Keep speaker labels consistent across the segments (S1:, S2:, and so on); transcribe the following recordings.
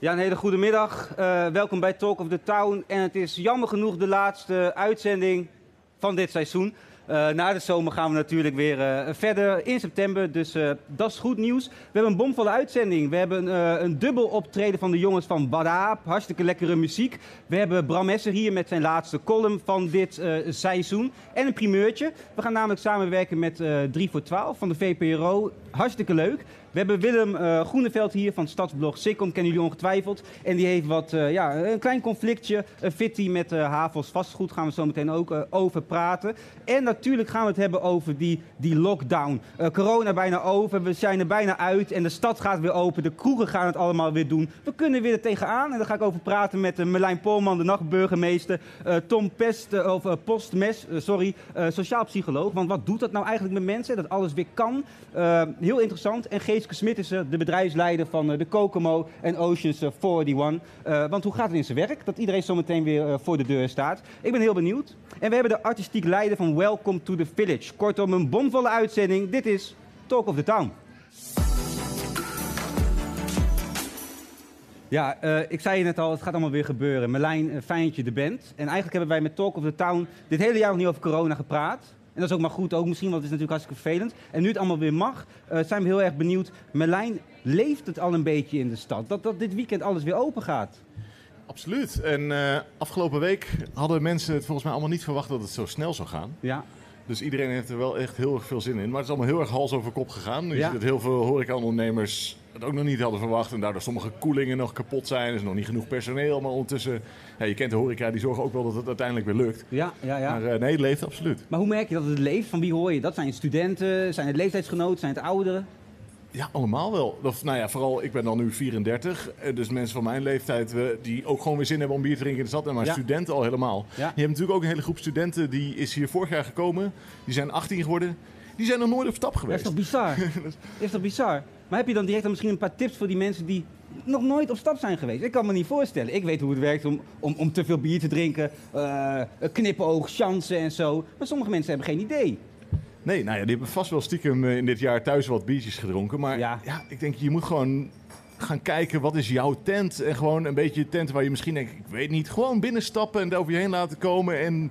S1: Ja, een hele goede middag. Eh, welkom bij Talk of the Town. En het is jammer genoeg de laatste uitzending van dit seizoen. Eh, na de zomer gaan we natuurlijk weer eh, verder in september, dus dat is goed nieuws. We hebben een bomvolle uitzending. We hebben een dubbel optreden van de jongens van Badaap. Hartstikke lekkere muziek. We hebben Bram Esser hier met zijn laatste column van dit seizoen. En een primeurtje. We gaan namelijk samenwerken met eh 3 voor 12 van de VPRO. Hartstikke leuk. We hebben Willem eh, Groeneveld hier van Stadsblog Sikkom, kennen jullie ongetwijfeld. En die heeft wat, eh, ja, een klein conflictje, een fitty met eh Havels vastgoed. Gaan we zo meteen ook over praten. En natuurlijk gaan we het hebben over die, die lockdown. Corona bijna over, we zijn er bijna uit en de stad gaat weer open. De kroegen gaan het allemaal weer doen. We kunnen weer er tegenaan. En daar ga ik over praten met Merlijn Polman, de nachtburgemeester. Tom Pest, of Postmes, sorry, sociaal psycholoog. Want wat doet dat nou eigenlijk met mensen? Dat alles weer kan. Heel interessant. En Is er, de bedrijfsleider van eh, de Kokomo en Oceans eh, 41. Eh, want hoe gaat het in zijn werk? Dat iedereen zometeen weer eh, voor de deur staat. Ik ben heel benieuwd. En we hebben de artistiek leider van Welcome to the Village. Kortom, een bomvolle uitzending. Dit is Talk of the Town. Ja, eh, ik zei je net al, het gaat allemaal weer gebeuren. Merlijn, eh, fijn dat je er bent. En eigenlijk hebben wij met Talk of the Town dit hele jaar nog niet over corona gepraat. En dat is ook maar goed, ook misschien, want het is natuurlijk hartstikke vervelend. En nu het allemaal weer mag, eh, zijn we heel erg benieuwd. Merlijn, leeft het al een beetje in de stad? Dat, dat dit weekend alles weer open gaat?
S2: Absoluut. En eh, afgelopen week hadden mensen het volgens mij allemaal niet verwacht dat het zo snel zou gaan.
S1: Ja,
S2: Dus iedereen heeft er wel echt heel erg veel zin in. Maar het is allemaal heel erg hals over kop gegaan. Je
S1: Ja.
S2: ziet dat heel veel horecaondernemers het ook nog niet hadden verwacht. En daardoor sommige koelingen nog kapot zijn. Er is nog niet genoeg personeel. Maar ondertussen, ja, je kent de horeca, die zorgen ook wel dat het uiteindelijk weer lukt.
S1: ja, ja. ja.
S2: Maar eh, nee, het leeft absoluut.
S1: Maar hoe merk je dat het leeft? Van wie hoor je dat? Zijn studenten? Zijn het leeftijdsgenoten? Zijn het ouderen?
S2: Ja, allemaal wel. Of, nou ja, vooral, ik ben dan nu 34. eh, Dus mensen van mijn leeftijd die ook gewoon weer zin hebben om bier te drinken in de stad. En maar
S1: Ja.
S2: studenten al helemaal.
S1: Ja.
S2: Je hebt natuurlijk ook een hele groep studenten die is hier vorig jaar gekomen. Die zijn 18 geworden. Die zijn nog nooit op stap
S1: Dat is
S2: geweest.
S1: toch bizar? Dat is toch bizar? Maar heb je dan direct dan misschien een paar tips voor die mensen die nog nooit op stap zijn geweest? Ik kan me niet voorstellen. Ik weet hoe het werkt om, om, om te veel bier te drinken, eh knipoog, chansen en zo. Maar sommige mensen hebben geen idee.
S2: Nee, nou ja, die hebben vast wel stiekem eh, in dit jaar thuis wat biertjes gedronken. Maar
S1: Ja.
S2: ja. ik denk, je moet gewoon gaan kijken wat is jouw tent. En gewoon een beetje tent waar je misschien denkt, ik weet niet. Gewoon binnenstappen en over je heen laten komen. En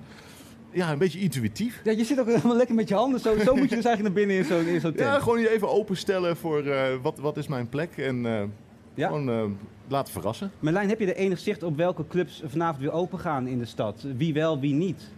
S2: ja, een beetje intuïtief.
S1: Ja, je zit ook helemaal lekker met je handen. Zo, zo moet je dus eigenlijk naar binnen in zo'n in zo'n tent.
S2: Ja, gewoon je even openstellen voor eh, wat, wat is mijn plek. En eh,
S1: Ja.
S2: gewoon laten verrassen.
S1: Merlijn, heb je er enig zicht op welke clubs vanavond weer open gaan in de stad? Wie wel, wie niet?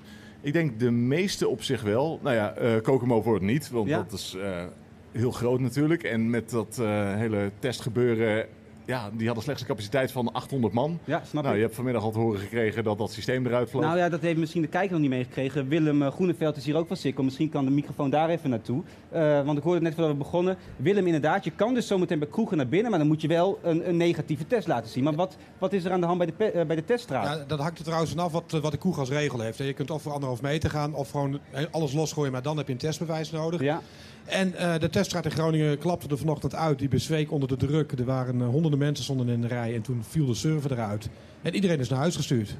S2: Ik denk de meeste op zich wel. Nou ja, eh Kokomo wordt het niet, want
S1: Ja.
S2: dat is eh, heel groot natuurlijk. En met dat eh, hele testgebeuren, ja, die hadden slechts een capaciteit van 800 man.
S1: Ja, snap
S2: Nou,
S1: ik.
S2: je hebt vanmiddag al te horen gekregen dat dat systeem eruit vloog.
S1: Nou ja, dat heeft misschien de kijker nog niet meegekregen. Willem eh, Groeneveld is hier ook van Sikkel. Misschien kan de microfoon daar even naartoe. Eh, want ik hoorde net voordat we begonnen. Willem, inderdaad, je kan dus zometeen bij kroegen naar binnen, maar dan moet je wel een, een negatieve test laten zien. Maar wat, wat is er aan de hand bij de, pe- eh, bij de teststraat?
S3: Ja, dat hangt er trouwens vanaf wat, wat de koeg als regel heeft. Je kunt of voor anderhalf meter gaan of gewoon alles losgooien, maar dan heb je een testbewijs nodig.
S1: Ja,
S3: En eh, de teststraat in Groningen klapte er vanochtend uit. Die bezweek onder de druk. Er waren eh, honderden mensen stonden in de rij en toen viel de server eruit. En iedereen is naar huis gestuurd.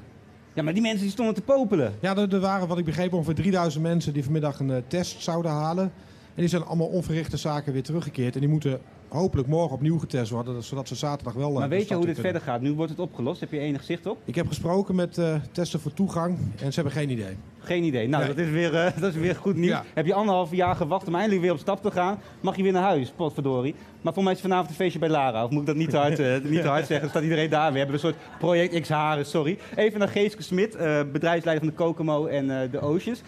S1: ja, maar die mensen die stonden te popelen.
S3: Ja, er, er waren, wat ik begreep, ongeveer 3000 mensen die vanmiddag een eh, test zouden halen. En die zijn allemaal onverrichte zaken weer teruggekeerd. En die moeten hopelijk morgen opnieuw getest worden, zodat ze zaterdag wel... eh,
S1: Maar weet je hoe dit
S3: kunnen.
S1: verder gaat? Nu wordt het opgelost. Heb je enig zicht op?
S3: Ik heb gesproken met eh, testen voor toegang en ze hebben geen idee.
S1: Geen idee. Nou,
S3: Nee.
S1: dat, is weer, eh, dat is weer goed nieuws.
S3: Ja.
S1: Heb je anderhalf jaar gewacht om eindelijk weer op stap te gaan? Mag je weer naar huis, potverdorie. Maar voor mij is vanavond een feestje bij Lara. Of moet ik dat niet te hard, niet te hard zeggen? Dan staat iedereen daar. We hebben een soort project X Haren, sorry. Even naar Geeske Smit, bedrijfsleider van de Kokomo en de Oceans.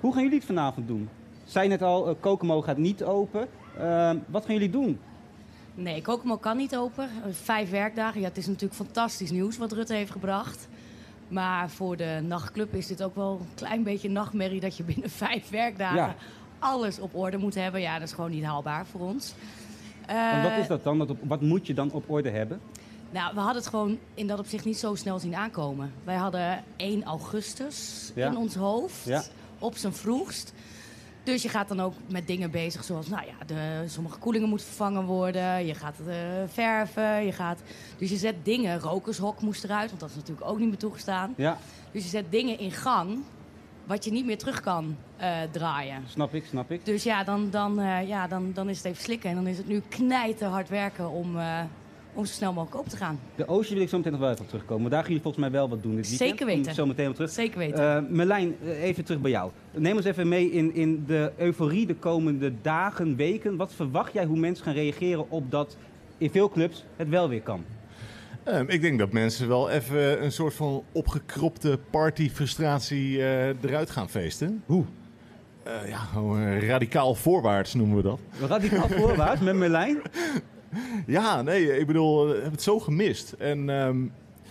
S1: Hoe gaan jullie het vanavond doen? Zei net al, Kokomo gaat niet open. Eh, wat gaan jullie doen?
S4: Nee, Kokomo kan niet open. Vijf werkdagen. Ja, het is natuurlijk fantastisch nieuws wat Rutte heeft gebracht. Maar voor de nachtclub is dit ook wel een klein beetje nachtmerrie dat je binnen vijf werkdagen
S1: Ja.
S4: alles op orde moet hebben. Ja, dat is gewoon niet haalbaar voor ons.
S1: En wat
S4: Eh,
S1: is dat dan? Wat, moet je dan op orde hebben?
S4: Nou, we hadden het gewoon in dat opzicht niet zo snel zien aankomen. Wij hadden 1 augustus
S1: Ja.
S4: in ons hoofd,
S1: Ja.
S4: op zijn vroegst. Dus je gaat dan ook met dingen bezig zoals, nou ja, de, sommige koelingen moeten vervangen worden. Je gaat eh, verven, je gaat... Dus je zet dingen, rokershok moest eruit, want dat is natuurlijk ook niet meer toegestaan.
S1: Ja,
S4: Dus je zet dingen in gang wat je niet meer terug kan eh, draaien.
S1: snap ik, snap ik.
S4: Dus ja, dan, dan, eh, ja dan, dan is het even slikken. En dan is het nu knijten hard werken om, om zo snel mogelijk open te gaan.
S1: De Ocean wil ik zo meteen nog wel even op terugkomen. Maar daar gaan jullie volgens mij wel wat doen dit weekend.
S4: Zeker weten.
S1: Zo meteen op terug.
S4: Zeker weten.
S1: Eh Merlijn, eh, even terug bij jou. Neem ons even mee in, in de euforie de komende dagen, weken. Wat verwacht jij hoe mensen gaan reageren op dat in veel clubs het wel weer kan?
S2: Ehm, ik denk dat mensen wel even een soort van opgekropte partyfrustratie eh eruit gaan feesten.
S1: Hoe?
S2: Eh, ja, gewoon radicaal voorwaarts noemen we dat.
S1: Radicaal voorwaarts met Merlijn?
S2: Ja, nee, ik bedoel, ik heb het zo gemist. En ehm,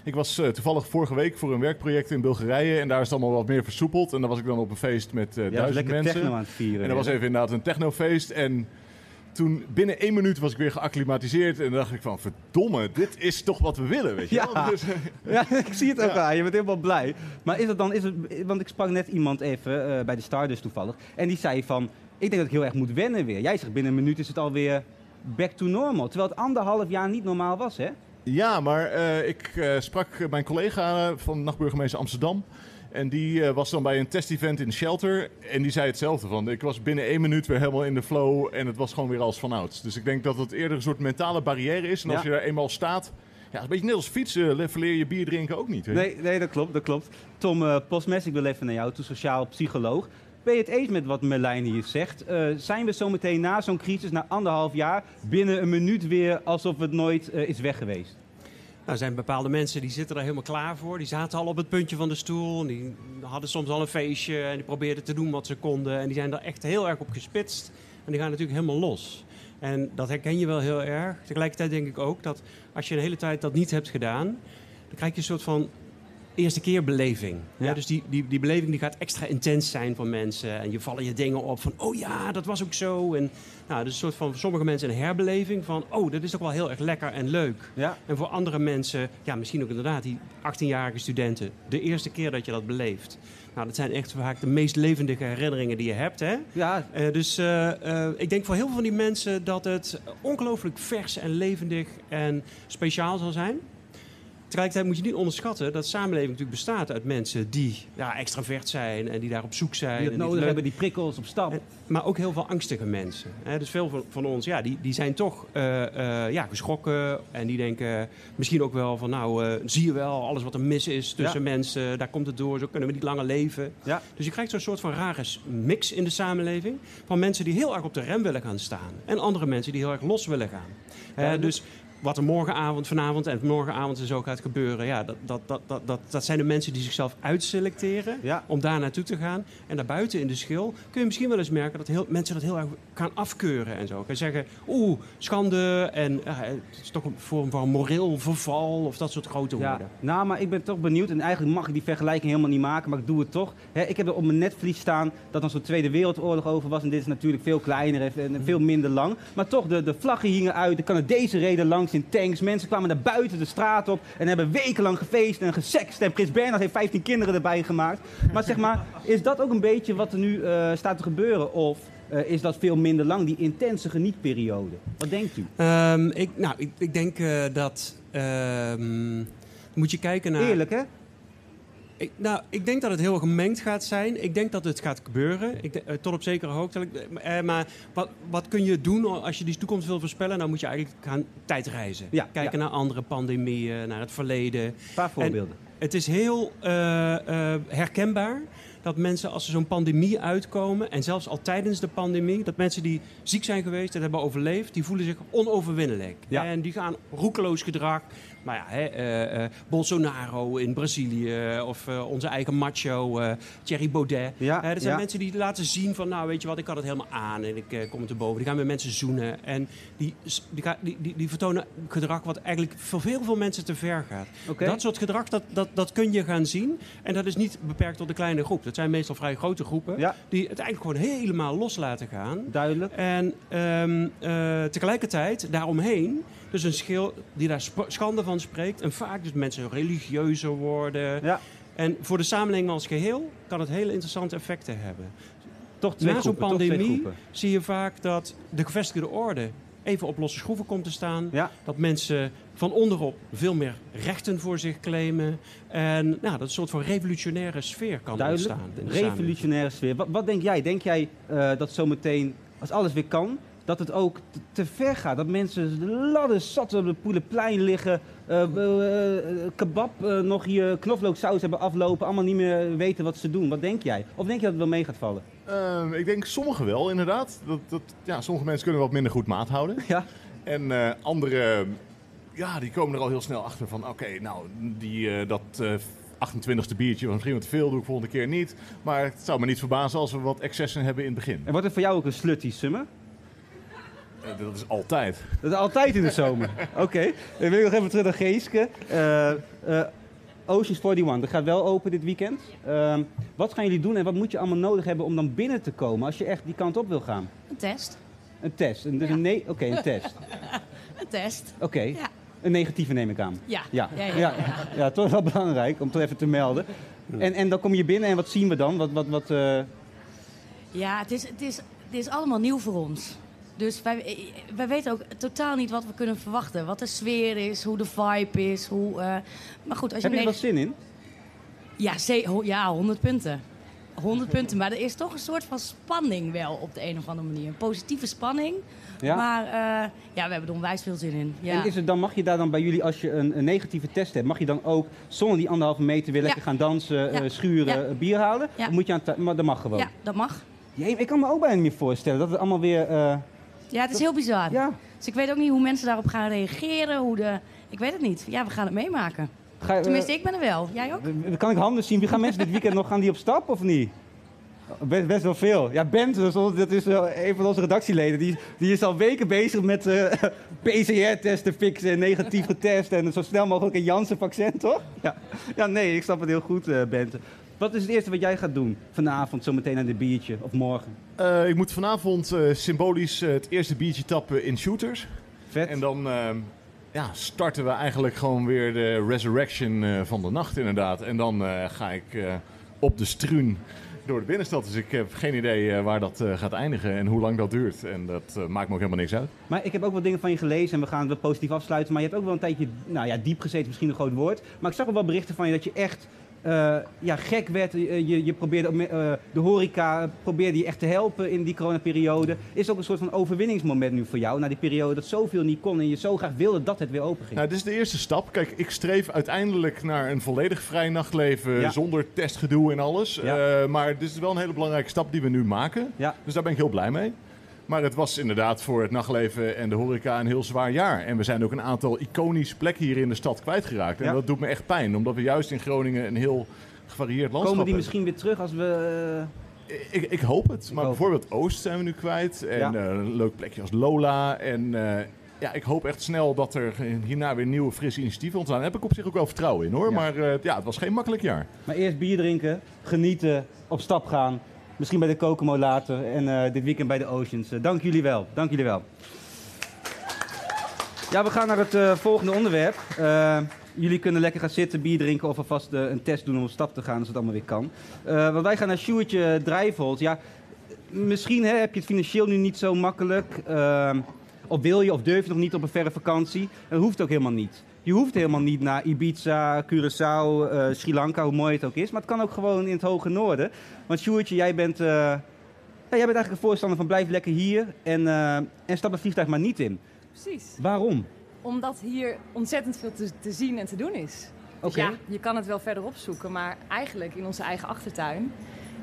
S2: ik was eh, toevallig vorige week voor een werkproject in Bulgarije en daar is het allemaal wat meer versoepeld. En dan was ik dan op een feest met eh
S1: Ja,
S2: duizend
S1: lekker
S2: mensen.
S1: techno aan het vieren.
S2: En dat was even inderdaad een technofeest. En toen binnen één minuut was ik weer geacclimatiseerd. En dan dacht ik van, verdomme, dit is toch wat we willen, weet je
S1: Ja.
S2: wel? Dus,
S1: Ja, ik zie het ook aan. Je bent helemaal blij. Maar is het dan, is het, want ik sprak net iemand even eh, bij de Stardust toevallig. En die zei van, ik denk dat ik heel erg moet wennen weer. Jij zegt binnen een minuut is het alweer back to normal. Terwijl het anderhalf jaar niet normaal was, hè?
S2: Ja, maar eh, ik eh, sprak mijn collega van nachtburgemeester Amsterdam. En die eh, was dan bij een testevent in Shelter. En die zei hetzelfde van. Ik was binnen één minuut weer helemaal in de flow. En het was gewoon weer als vanouds. Dus ik denk dat het eerder een soort mentale barrière is. En als
S1: Ja.
S2: je daar eenmaal staat. Ja, een beetje net als fietsen. le- Verleer je bier drinken ook niet.
S1: Nee, nee, dat klopt, dat klopt. Tom eh Postmes, ik wil even naar jou toe, sociaal psycholoog. Ben je het eens met wat Merlijn hier zegt? Eh, zijn we zometeen na zo'n crisis, na anderhalf jaar, binnen een minuut weer alsof het nooit eh, is weg geweest?
S5: Nou, er zijn bepaalde mensen die zitten er helemaal klaar voor. Die zaten al op het puntje van de stoel. Die hadden soms al een feestje. En die probeerden te doen wat ze konden. En die zijn er echt heel erg op gespitst. En die gaan natuurlijk helemaal los. En dat herken je wel heel erg. Tegelijkertijd denk ik ook dat als je een hele tijd dat niet hebt gedaan... dan krijg je een soort van eerste keer beleving. Ja.
S1: Ja.
S5: dus die, die, die beleving die gaat extra intens zijn voor mensen. En je vallen je dingen op van, oh ja, dat was ook zo. En nou, dus een soort van voor sommige mensen een herbeleving van, oh, dat is ook wel heel erg lekker en leuk.
S1: Ja.
S5: En voor andere mensen, ja, misschien ook inderdaad die 18-jarige studenten, de eerste keer dat je dat beleeft. Nou, dat zijn echt vaak de meest levendige herinneringen die je hebt, hè?
S1: Ja,
S5: Eh, dus eh, eh, ik denk voor heel veel van die mensen dat het ongelooflijk vers en levendig en speciaal zal zijn. Tegelijkertijd moet je niet onderschatten dat samenleving natuurlijk bestaat uit mensen die ja, extravert zijn en die daar op zoek zijn.
S1: die het
S5: en
S1: nodig
S5: leuk-
S1: hebben, die prikkels op stap.
S5: en- maar ook heel veel angstige mensen. Hè? Dus veel van, van ons, ja, die, die zijn toch eh, eh, ja, geschrokken. En die denken misschien ook wel van, nou, eh, zie je wel, alles wat er mis is tussen mensen, daar komt het door, zo kunnen we niet langer leven.
S1: Ja.
S5: Dus je krijgt zo'n soort van rare mix in de samenleving. Van mensen die heel erg op de rem willen gaan staan. En andere mensen die heel erg los willen gaan. Dus wat er morgenavond, vanavond en morgenavond en zo gaat gebeuren. Ja, dat, dat, dat, dat, dat, dat zijn de mensen die zichzelf uitselecteren
S1: Ja.
S5: om daar naartoe te gaan. En daarbuiten in de schil kun je misschien wel eens merken dat heel, mensen dat heel erg gaan afkeuren en zo. Gaan zeggen, oeh, schande en ja, het is toch een vorm van moreel verval of dat soort grote
S1: Ja,
S5: woorden.
S1: nou, maar ik ben toch benieuwd. En eigenlijk mag ik die vergelijking helemaal niet maken, maar ik doe het toch. Ik heb er op mijn netvlies staan dat er zo'n Tweede Wereldoorlog over was. En dit is natuurlijk veel kleiner en en veel minder lang. Maar toch, de, de vlaggen hingen uit. De Canadezen reden langs in tanks. Mensen kwamen naar buiten de straat op en hebben wekenlang gefeest en gesext. En Prins Bernhard heeft 15 kinderen erbij gemaakt. Maar zeg maar, is dat ook een beetje wat er nu eh, staat te gebeuren? Of eh, is dat veel minder lang, die intense genietperiode? Wat denkt u?
S5: Ehm, ik, nou, ik, ik denk eh, dat... ehm, moet je kijken naar...
S1: Eerlijk, hè?
S5: Ik, nou, ik denk dat het heel gemengd gaat zijn. Ik denk dat het gaat gebeuren. Ik de- eh, tot op zekere hoogte. Eh, maar wat, wat kun je doen als je die toekomst wil voorspellen? Dan moet je eigenlijk gaan tijdreizen.
S1: Ja,
S5: Kijken
S1: ja.
S5: naar andere pandemieën, naar het verleden.
S1: Een paar voorbeelden.
S5: Het is heel eh, herkenbaar dat mensen als er zo'n pandemie uitkomen... en zelfs al tijdens de pandemie... dat mensen die ziek zijn geweest, dat hebben overleefd... die voelen zich onoverwinnelijk.
S1: Ja.
S5: En die gaan roekeloos gedrag... Maar ja, hè, eh, eh, Bolsonaro in Brazilië of eh, onze eigen macho Thierry Baudet.
S1: Ja,
S5: dat zijn
S1: ja.
S5: mensen die laten zien van, nou weet je wat, ik had het helemaal aan en ik kom er te boven. Die gaan met mensen zoenen en die, die, die, die, vertonen gedrag wat eigenlijk voor veel, veel mensen te ver gaat. Dat soort gedrag, dat, dat, dat kun je gaan zien. En dat is niet beperkt tot een kleine groep. Dat zijn meestal vrij grote groepen
S1: Ja.
S5: die het eigenlijk gewoon helemaal los laten gaan.
S1: Duidelijk.
S5: En ehm, eh, tegelijkertijd daaromheen, dus een schil die daar schande van spreekt. En vaak dus mensen religieuzer worden.
S1: Ja.
S5: En voor de samenleving als geheel kan het hele interessante effecten hebben.
S1: Toch twee
S5: Na zo'n pandemie zie je vaak dat de gevestigde orde even op losse schroeven komt te staan.
S1: Ja.
S5: Dat mensen van onderop veel meer rechten voor zich claimen. En nou, dat een soort van revolutionaire sfeer kan
S1: Duidelijk.
S5: ontstaan.
S1: Revolutionaire sfeer. Wat, wat denk jij? Denk jij eh, dat zometeen, als alles weer kan, dat het ook te, te ver gaat? Dat mensen de ladder zat op de Poelenplein liggen, eh, kebab eh, nog hier knoflooksaus hebben aflopen, allemaal niet meer weten wat ze doen. Wat denk jij? Of denk je dat het wel mee gaat vallen?
S2: Ehm, ik denk sommigen wel, inderdaad. Dat, dat, ja, sommige mensen kunnen wat minder goed maat houden.
S1: Ja.
S2: En anderen, ja, die komen er al heel snel achter van... Oké, nou, die, dat eh 28e biertje was misschien wat te veel, doe ik volgende keer niet. Maar het zou me niet verbazen als we wat excessen hebben in het begin.
S1: En wordt het voor jou ook een slutty summer?
S2: Eh, dat is altijd.
S1: Dat is altijd in de zomer. Oké, dan wil ik nog even terug naar Geeske. Eh, eh, Oceans 41, dat gaat wel open dit weekend. Ehm, wat gaan jullie doen en wat moet je allemaal nodig hebben om dan binnen te komen als je echt die kant op wil gaan?
S4: Een test.
S1: Een test. Een, dus een nee, Oké, een test.
S4: Een test.
S1: Oké.
S4: Ja.
S1: Een negatieve neem ik aan.
S4: Ja.
S1: Ja,
S4: Ja,
S1: ja,
S4: ja,
S1: ja, ja. toch wel belangrijk om toch even te melden. En, en dan kom je binnen en wat zien we dan? Wat, wat, wat, eh,
S4: Ja, het is, het, is, het is allemaal nieuw voor ons. Dus wij, wij weten ook totaal niet wat we kunnen verwachten. Wat de sfeer is, hoe de vibe is. Hoe, eh, maar goed, als je
S1: heb je er wel zin in?
S4: Ja, ja, 100 punten. 100 punten. Maar er is toch een soort van spanning wel op de een of andere manier. Een positieve spanning.
S1: Ja.
S4: Maar eh, ja, we hebben er onwijs veel zin in. Ja.
S1: En is het dan, mag je daar dan bij jullie, als je een, een negatieve test hebt, mag je dan ook zonder die anderhalve meter weer
S4: Ja.
S1: lekker gaan dansen,
S4: Ja.
S1: eh, schuren,
S4: Ja.
S1: eh, bier halen?
S4: Ja.
S1: Of moet je aan maar dat mag gewoon.
S4: ja, dat mag.
S1: Jee, ik kan me ook bijna niet voorstellen dat het allemaal weer... eh,
S4: Ja, het is heel bizar.
S1: ja,
S4: Dus ik weet ook niet hoe mensen daarop gaan reageren. Hoe de... Ik weet het niet. Ja, we gaan het meemaken.
S1: ga, je-
S4: Tenminste, ik ben er wel. Jij ook?
S1: eh, kan ik handen zien? Wie gaan mensen dit weekend nog gaan die op stap of niet? Best, best wel veel. Ja, Bent, dat is- dat is wel een van onze redactieleden. Die, die is al weken bezig met eh, PCR-testen fixen en negatief getest. En zo snel mogelijk een Janssen-vaccin, toch? Ja. ja, nee, ik snap het heel goed, eh Bent. Wat is het eerste wat jij gaat doen vanavond, zometeen aan dit biertje of morgen?
S2: Eh, ik moet vanavond eh, symbolisch eh, het eerste biertje tappen in shooters.
S1: Vet.
S2: En dan ja, starten we eigenlijk gewoon weer de resurrection van de nacht inderdaad. En dan ga ik op de struun door de binnenstad. Dus ik heb geen idee waar dat gaat eindigen en hoe lang dat duurt. En dat maakt me ook helemaal niks uit.
S1: Maar ik heb ook wat dingen van je gelezen en we gaan het wel positief afsluiten. Maar je hebt ook wel een tijdje, nou ja, diep gezeten, misschien een groot woord. Maar ik zag ook wel berichten van je dat je echt eh, ja, gek werd. Je, je, je probeerde eh, de horeca, eh, probeerde je echt te helpen in die coronaperiode. Is het ook een soort van overwinningsmoment nu voor jou, na die periode dat zoveel niet kon en je zo graag wilde dat het weer open ging?
S2: Nou, dit is de eerste stap. Kijk, ik streef uiteindelijk naar een volledig vrij nachtleven
S1: Ja.
S2: zonder testgedoe en alles.
S1: Ja.
S2: Eh, maar dit is wel een hele belangrijke stap die we nu maken.
S1: Ja.
S2: Dus daar ben ik heel blij mee. Maar het was inderdaad voor het nachtleven en de horeca een heel zwaar jaar. En we zijn ook een aantal iconische plekken hier in de stad kwijtgeraakt. En
S1: Ja.
S2: dat doet me echt pijn, omdat we juist in Groningen een heel gevarieerd landschap
S1: Komen die
S2: hebben.
S1: misschien weer terug als we... eh,
S2: Ik, ik hoop het. Maar
S1: hoop
S2: bijvoorbeeld Oost zijn we nu kwijt. En
S1: Ja.
S2: eh, een leuk plekje als Lola. En eh, ja, ik hoop echt snel dat er hierna weer nieuwe frisse initiatieven ontstaan. Daar heb ik op zich ook wel vertrouwen in hoor.
S1: Ja.
S2: Maar ja, het was geen makkelijk jaar.
S1: Maar eerst bier drinken, genieten, op stap gaan. Misschien bij de Kokomo later en eh, dit weekend bij de Oceans. Eh, dank jullie wel. Dank jullie wel. Ja, we gaan naar het eh, volgende onderwerp. Jullie kunnen lekker gaan zitten, bier drinken of alvast een test doen om op stap te gaan als het allemaal weer kan. Want wij gaan naar Sjoertje Drijvold. Ja, misschien hè, heb je het financieel nu niet zo makkelijk. Ehm, Of wil je of durf je nog niet op een verre vakantie? Dat hoeft ook helemaal niet. Je hoeft helemaal niet naar Ibiza, Curaçao, eh, Sri Lanka, hoe mooi het ook is. Maar het kan ook gewoon in het hoge noorden. Want Sjoertje, jij bent, eh, ja, jij bent eigenlijk een voorstander van blijf lekker hier en, eh, en stap het vliegtuig maar niet in.
S6: Precies.
S1: Waarom?
S6: Omdat hier ontzettend veel te, te zien en te doen is. Dus
S1: Oké.
S6: ja, je kan het wel verder opzoeken, maar eigenlijk in onze eigen achtertuin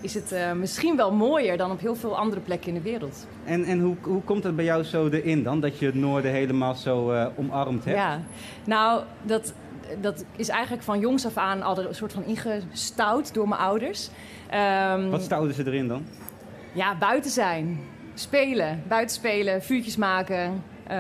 S6: is het eh, misschien wel mooier dan op heel veel andere plekken in de wereld.
S1: En, en hoe, hoe komt het bij jou zo erin dan, dat je het noorden helemaal zo eh, omarmd hebt?
S6: Ja, nou, dat, dat is eigenlijk van jongs af aan al een soort van ingestouwd door mijn ouders. Ehm,
S1: Wat stouwden ze erin dan?
S6: Ja, buiten zijn. Spelen. Buiten spelen, vuurtjes maken, eh,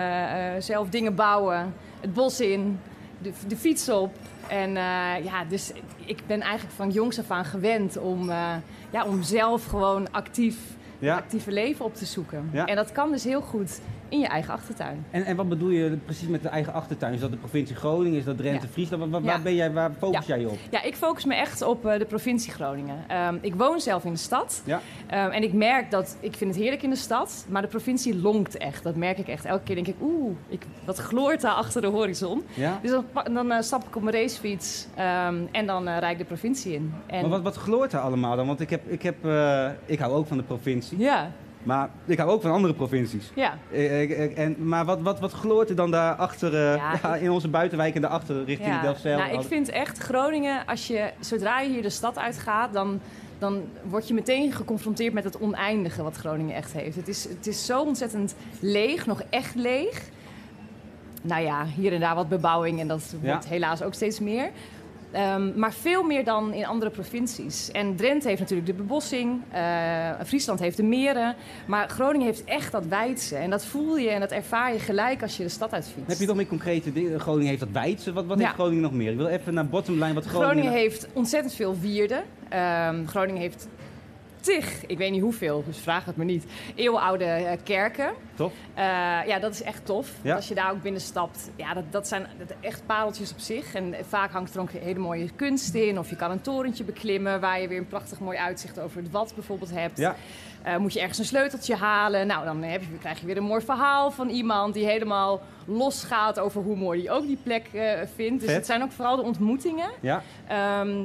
S6: zelf dingen bouwen, het bos in, de, de fiets op. En eh, ja, dus ik ben eigenlijk van jongs af aan gewend om, eh, ja, om zelf gewoon actief,
S1: Ja.
S6: actieve leven op te zoeken.
S1: Ja.
S6: En dat kan dus heel goed in je eigen achtertuin.
S1: En, en wat bedoel je precies met de eigen achtertuin? Is dat de provincie Groningen? Is dat Drenthe,
S6: Ja.
S1: Friesland? Waar, ben jij, waar focus jij je op?
S6: Ja, ik focus me echt op eh, de provincie Groningen. Ehm, ik woon zelf in de stad.
S1: Ja.
S6: Ehm, en ik merk dat, ik vind het heerlijk in de stad, maar de provincie lonkt echt. Dat merk ik echt. Elke keer denk ik, oeh, ik, wat gloort daar achter de horizon.
S1: Ja?
S6: Dus dan, dan eh, stap ik op mijn racefiets ehm, en dan eh rijd ik de provincie in. En,
S1: Maar wat, wat gloort er allemaal dan? Want ik, heb, ik, heb, ik hou ook van de provincie.
S6: Ja,
S1: Maar ik hou ook van andere provincies.
S6: ja.
S1: Eh, eh, eh, en, maar wat, wat, wat gloort er dan daarachter,
S6: Ja,
S1: ja, in onze buitenwijk en daarachter richting
S6: ja.
S1: Delfzijl?
S6: Nou, ik vind echt Groningen, als je, zodra je hier de stad uitgaat, dan, dan word je meteen geconfronteerd met het oneindige wat Groningen echt heeft. Het is, het is zo ontzettend leeg, nog echt leeg. Nou ja, hier en daar wat bebouwing en dat wordt helaas ook steeds meer. Ehm, maar veel meer dan in andere provincies. En Drenthe heeft natuurlijk de bebossing, eh, Friesland heeft de meren. Maar Groningen heeft echt dat wijdse. En dat voel je en dat ervaar je gelijk als je de stad uitfietst.
S1: Heb je nog meer concrete dingen? Groningen heeft dat Weidse. Wat, wat
S6: Ja.
S1: heeft Groningen nog meer? Ik wil even naar bottomline wat Groningen...
S6: Groningen heeft ontzettend veel wierden. Ehm, Groningen heeft tig, ik weet niet hoeveel, dus vraag het me niet, eeuwenoude eh, kerken.
S1: Tof.
S6: Eh, ja, dat is echt tof.
S1: Ja.
S6: Als je daar ook binnen stapt, ja, dat, dat zijn echt pareltjes op zich. En vaak hangt er ook hele mooie kunst in. Of je kan een torentje beklimmen waar je weer een prachtig mooi uitzicht over het wat bijvoorbeeld hebt.
S1: Ja.
S6: Eh, moet je ergens een sleuteltje halen. Nou, dan heb je, krijg je weer een mooi verhaal van iemand die helemaal losgaat over hoe mooi hij ook die plek vindt. Dus
S1: Vet.
S6: het zijn ook vooral de ontmoetingen
S1: Ja.
S6: ehm,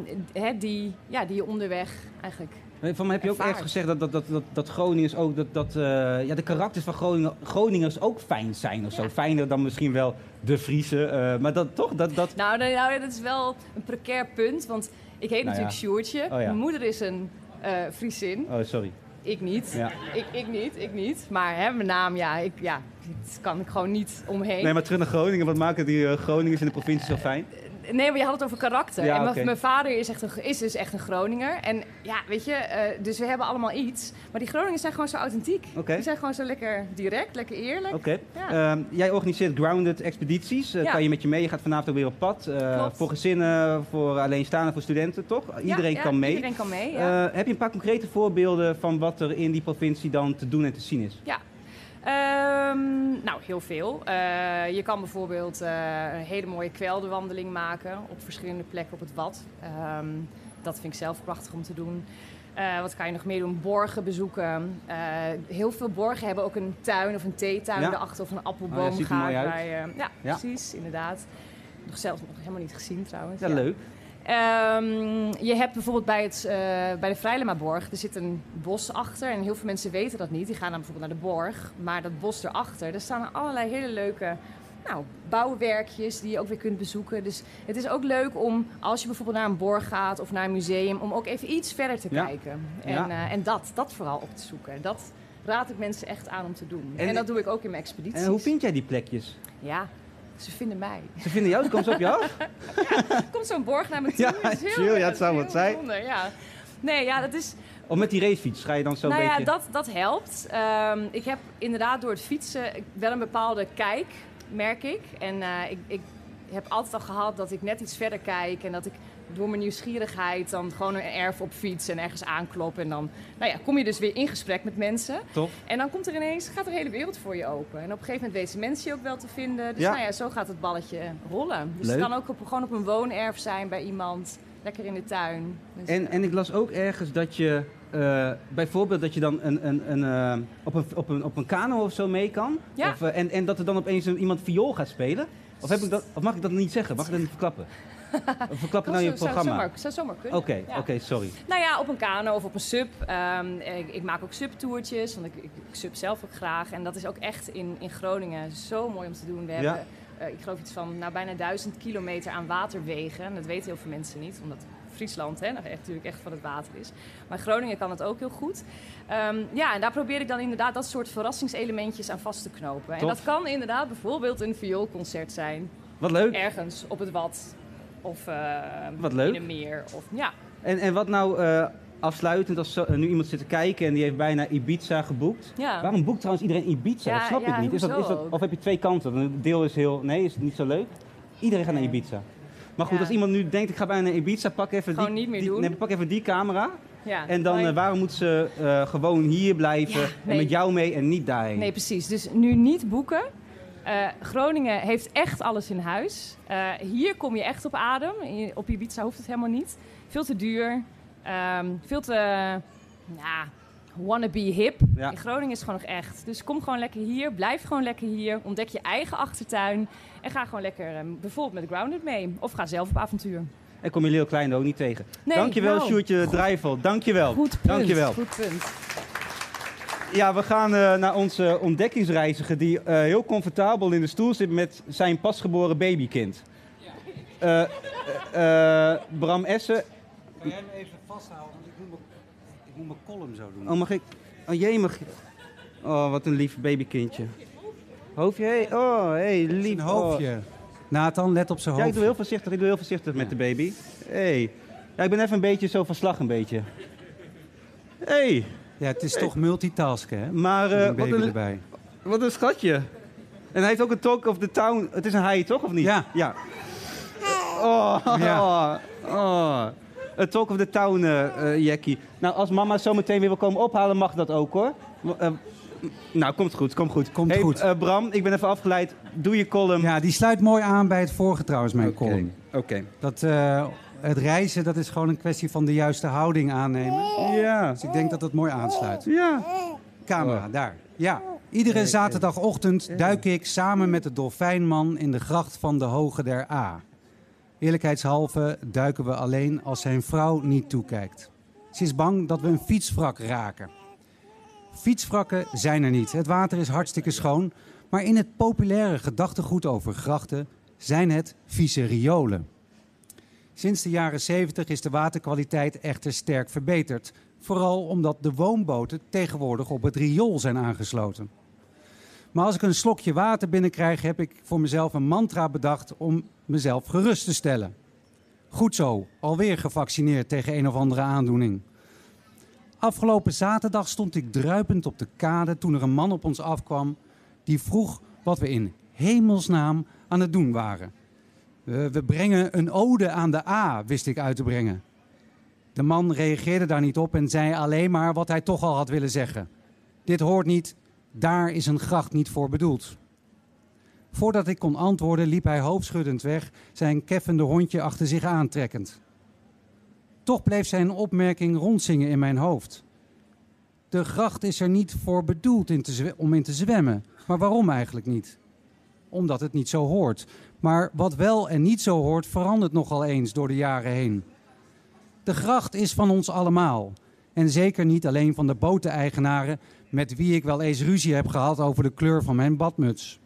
S6: die, ja, die je onderweg eigenlijk.
S1: Van mij heb je ook ergens gezegd dat, dat, dat, dat, dat Groningers ook, dat, dat eh, ja, de karakters van Groningen, Groningers ook fijn zijn of zo.
S6: Ja.
S1: Fijner dan misschien wel de Friese. eh, maar dat toch, dat, dat,
S6: Nou, nou, nou, dat is wel een precair punt, want ik heet
S1: Nou
S6: natuurlijk
S1: ja. Oh ja.
S6: Mijn moeder is een eh Friesin.
S1: oh sorry.
S6: Ik niet.
S1: Ja.
S6: Ik, ik niet, ik niet. Maar hè, mijn naam, ja, ik, ja, dat kan ik gewoon niet omheen.
S1: Nee, maar terug naar Groningen. Wat maken die Groningers in de provincie zo fijn?
S6: Nee, maar je had het over karakter.
S1: Ja,
S6: en mijn, vader is, echt een, is dus echt een Groninger. En ja, weet je, eh, dus we hebben allemaal iets. Maar die Groningers zijn gewoon zo authentiek. Die zijn gewoon zo lekker direct, lekker eerlijk.
S1: Oké.
S6: Ja.
S1: Ehm, jij organiseert grounded expedities.
S6: Ja.
S1: Kan je met je mee? Je gaat vanavond ook weer op pad. Eh, voor gezinnen, voor alleenstaanden, voor studenten, toch? Iedereen kan mee.
S6: Iedereen kan mee, ja.
S1: Heb je een paar concrete voorbeelden van wat er in die provincie dan te doen en te zien is?
S6: Ja. Nou, heel veel. Eh, je kan bijvoorbeeld eh, een hele mooie kwelderwandeling maken op verschillende plekken op het Wad. Ehm, dat vind ik zelf prachtig om te doen. Eh, wat kan je nog meer doen? Borgen bezoeken. Heel veel borgen hebben ook een tuin of een theetuin
S1: Ja.
S6: erachter of een
S1: Oh ja,
S6: appelboom.
S1: ziet mooi uit.
S6: waar je- ja,
S1: Ja.
S6: precies, inderdaad. Nog zelfs nog helemaal niet gezien trouwens.
S1: Ja, leuk.
S6: Ehm, je hebt bijvoorbeeld bij, het, eh, bij de Vrijlemaborg, er zit een bos achter. En heel veel mensen weten dat niet. Die gaan dan bijvoorbeeld naar de borg. Maar dat bos erachter, daar staan allerlei hele leuke nou, bouwwerkjes die je ook weer kunt bezoeken. Dus het is ook leuk om, als je bijvoorbeeld naar een borg gaat of naar een museum, om ook even iets verder te
S1: Ja.
S6: kijken. En,
S1: Ja.
S6: eh, en dat, dat vooral op te zoeken. Dat raad ik mensen echt aan om te doen.
S1: En-
S6: En, dat doe ik ook in mijn expedities.
S1: En hoe vind jij die plekjes?
S6: Ja, ze vinden mij.
S1: Ze vinden jou, komen ze op je af?
S6: Komt zo'n borg naar me toe.
S1: Ja,
S6: dat is heel,
S1: chill, ja, het zou wat zijn.
S6: bijzonder, Ja. Nee, ja, dat is...
S1: Of met die racefiets ga je dan zo
S6: nou
S1: een
S6: ja,
S1: beetje...
S6: dat, dat helpt. Ehm, ik heb inderdaad door het fietsen wel een bepaalde kijk, merk ik. En eh, ik, ik heb altijd al gehad dat ik net iets verder kijk en dat ik door mijn nieuwsgierigheid dan gewoon een erf op fiets en ergens aanklop. En dan nou ja, kom je dus weer in gesprek met mensen.
S1: Tof.
S6: En dan komt er ineens, gaat de hele wereld voor je open. En op een gegeven moment weten mensen je ook wel te vinden. Dus
S1: Ja.
S6: nou ja, zo gaat het balletje rollen. Dus
S1: Leuk.
S6: het kan ook op, gewoon op een woonerf zijn bij iemand. Lekker in de tuin. Dus,
S1: En,
S6: eh,
S1: en ik las ook ergens dat je eh, bijvoorbeeld dat je dan een, een, een, eh, op, een, op, een, op een kano of zo mee kan?
S6: Ja.
S1: Of, en, en dat er dan opeens een- iemand viool gaat spelen? Of, heb ik dat, of mag ik dat niet zeggen? Mag ik dat niet verklappen? Verklap nou je
S6: Zou- zou
S1: programma?
S6: zomaar- Zou zomaar kunnen.
S1: Oké,
S6: ja.
S1: oké, sorry.
S6: Nou ja, op een kano of op een sub. Ehm, ik, ik maak ook subtoertjes, want ik, ik, ik sub zelf ook graag. En dat is ook echt in, in Groningen zo mooi om te doen. We
S1: Ja.
S6: hebben, eh, ik geloof iets van nou, bijna duizend kilometer aan waterwegen. En dat weten heel veel mensen niet, omdat Friesland hè, nou, echt, natuurlijk echt van het water is. Maar Groningen kan het ook heel goed. Ehm, ja, en daar probeer ik dan inderdaad dat soort verrassingselementjes aan vast te knopen. En dat kan inderdaad bijvoorbeeld een vioolconcert zijn.
S1: Wat leuk.
S6: Ergens op het Wad. Of eh,
S1: Wat leuk.
S6: in een meer. Of, ja.
S1: En, en wat nou eh, afsluitend, als zo- nu iemand zit te kijken en die heeft bijna Ibiza geboekt.
S6: Ja.
S1: Waarom boekt trouwens iedereen Ibiza?
S6: Ja,
S1: dat snap
S6: ja,
S1: ik niet. Is dat, is dat, of heb je twee kanten? Een deel is heel, nee, is niet zo leuk? Iedereen gaat naar Ibiza. Maar goed, als iemand nu denkt, ik ga bijna naar Ibiza, pak even
S6: Gewoon
S1: die,
S6: niet meer
S1: die-
S6: doen.
S1: Nee, pak even die camera.
S6: Ja.
S1: En dan, eh, waarom moeten ze eh, gewoon hier blijven en met jou mee en niet daarheen?
S6: Nee, precies. Dus nu niet boeken. Eh, Groningen heeft echt alles in huis. Eh, hier kom je echt op adem. Op Ibiza hoeft het helemaal niet. Veel te duur. Ehm, veel te... Ja, wannabe hip.
S1: Ja.
S6: In Groningen is het gewoon nog echt. Dus kom gewoon lekker hier. Blijf gewoon lekker hier. Ontdek je eigen achtertuin. En ga gewoon lekker ehm, bijvoorbeeld met Grounded mee. Of ga zelf op avontuur.
S1: En kom je Leo Klein ook niet tegen.
S6: Nee,
S1: Dankjewel,
S6: nou,
S1: Drijvel. Dankjewel.
S6: Goed punt.
S1: Dankjewel.
S6: Goed punt.
S1: Ja, we gaan eh, naar onze ontdekkingsreiziger die eh, heel comfortabel in de stoel zit met zijn pasgeboren babykind. Eh, eh, Bram Essen.
S7: Kan jij hem even vasthouden? Want ik moet mijn, ik moet mijn column zo doen.
S1: Oh, mag ik? Oh jee, mag ik? Oh, wat een lief babykindje. Hoofdje, hey. Oh, hey, lief.
S7: Een hoofdje. Nathan, let op zijn
S1: Ja, ik
S7: hoofd.
S1: doe heel voorzichtig. Ik doe heel voorzichtig met de baby. Hey. Ja, ik ben even een beetje zo van slag een beetje. Hey.
S7: Ja, het is toch multitasken, hè?
S1: Maar
S7: een
S1: wat, een,
S7: erbij.
S1: wat een schatje. En hij heeft ook een talk of the town. Het is een hij, toch? Of niet?
S7: Ja.
S1: Ja. Oh,
S7: Ja.
S1: oh. Een talk of the town, eh, Jackie. Nou, als mama zo meteen weer wil komen ophalen, mag dat ook, hoor. Nou, komt goed, komt goed.
S7: Komt
S1: Hey,
S7: goed.
S1: Bram, ik ben even afgeleid. Doe je column.
S7: Ja, die sluit mooi aan bij het vorige trouwens, mijn column.
S1: Oké.
S7: Dat, eh, het reizen, dat is gewoon een kwestie van de juiste houding aannemen.
S1: Ja.
S7: Dus ik denk dat het mooi aansluit.
S1: Ja.
S7: Camera, daar. Ja. Iedere zaterdagochtend duik ik samen met de dolfijnman in de gracht van de Hoge der A. Eerlijkheidshalve duiken we alleen als zijn vrouw niet toekijkt. Ze is bang dat we een fietswrak raken. Fietswrakken zijn er niet. Het water is hartstikke schoon. Maar in het populaire gedachtegoed over grachten zijn het vieze riolen. Sinds de jaren 70 is de waterkwaliteit echter sterk verbeterd. Vooral omdat de woonboten tegenwoordig op het riool zijn aangesloten. Maar als ik een slokje water binnenkrijg, heb ik voor mezelf een mantra bedacht om mezelf gerust te stellen. Goed zo, alweer gevaccineerd tegen een of andere aandoening. Afgelopen zaterdag stond ik druipend op de kade toen er een man op ons afkwam die vroeg wat we in hemelsnaam aan het doen waren. We, we brengen een ode aan de A, wist ik uit te brengen. De man reageerde daar niet op en zei alleen maar wat hij toch al had willen zeggen. Dit hoort niet, daar is een gracht niet voor bedoeld. Voordat ik kon antwoorden liep hij hoofdschuddend weg, zijn keffende hondje achter zich aantrekkend. Toch bleef zijn opmerking rondzingen in mijn hoofd. De gracht is er niet voor bedoeld om in te zwemmen. Maar waarom eigenlijk niet? Omdat het niet zo hoort. Maar wat wel en niet zo hoort, verandert nogal eens door de jaren heen. De gracht is van ons allemaal. En zeker niet alleen van de boteneigenaren met wie ik wel eens ruzie heb gehad over de kleur van mijn badmuts.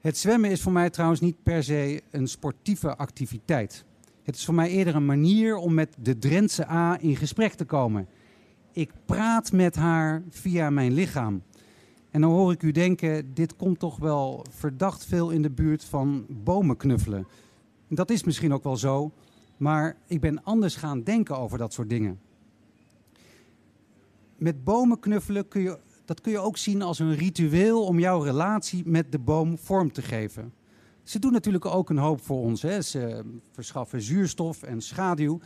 S7: Het zwemmen is voor mij trouwens niet per se een sportieve activiteit. Het is voor mij eerder een manier om met de Drentse A in gesprek te komen. Ik praat met haar via mijn lichaam. En dan hoor ik u denken, dit komt toch wel verdacht veel in de buurt van bomen knuffelen. Dat is misschien ook wel zo, maar ik ben anders gaan denken over dat soort dingen. Met bomen knuffelen kun je, dat kun je ook zien als een ritueel om jouw relatie met de boom vorm te geven. Ze doen natuurlijk ook een hoop voor ons. Hè. Ze verschaffen zuurstof en schaduw.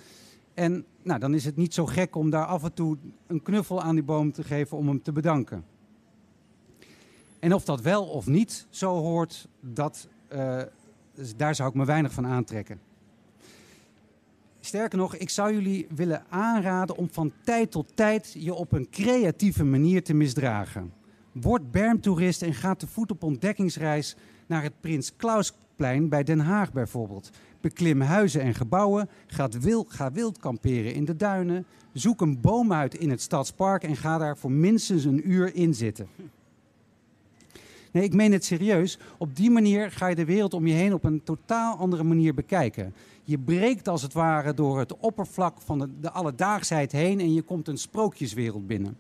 S7: En nou, dan is het niet zo gek om daar af en toe een knuffel aan die boom te geven om hem te bedanken. En of dat wel of niet zo hoort, dat, eh, daar zou ik me weinig van aantrekken. Sterker nog, ik zou jullie willen aanraden om van tijd tot tijd je op een creatieve manier te misdragen. Word bermtoerist en ga te voet op ontdekkingsreis naar het Prins Klausplein bij Den Haag bijvoorbeeld. Beklim huizen en gebouwen, ga wild, ga wild kamperen in de duinen, zoek een boom uit in het stadspark en ga daar voor minstens een uur in zitten. Nee, ik meen het serieus. Op die manier ga je de wereld om je heen op een totaal andere manier bekijken. Je breekt als het ware door het oppervlak van de, de alledaagsheid heen en je komt een sprookjeswereld binnen.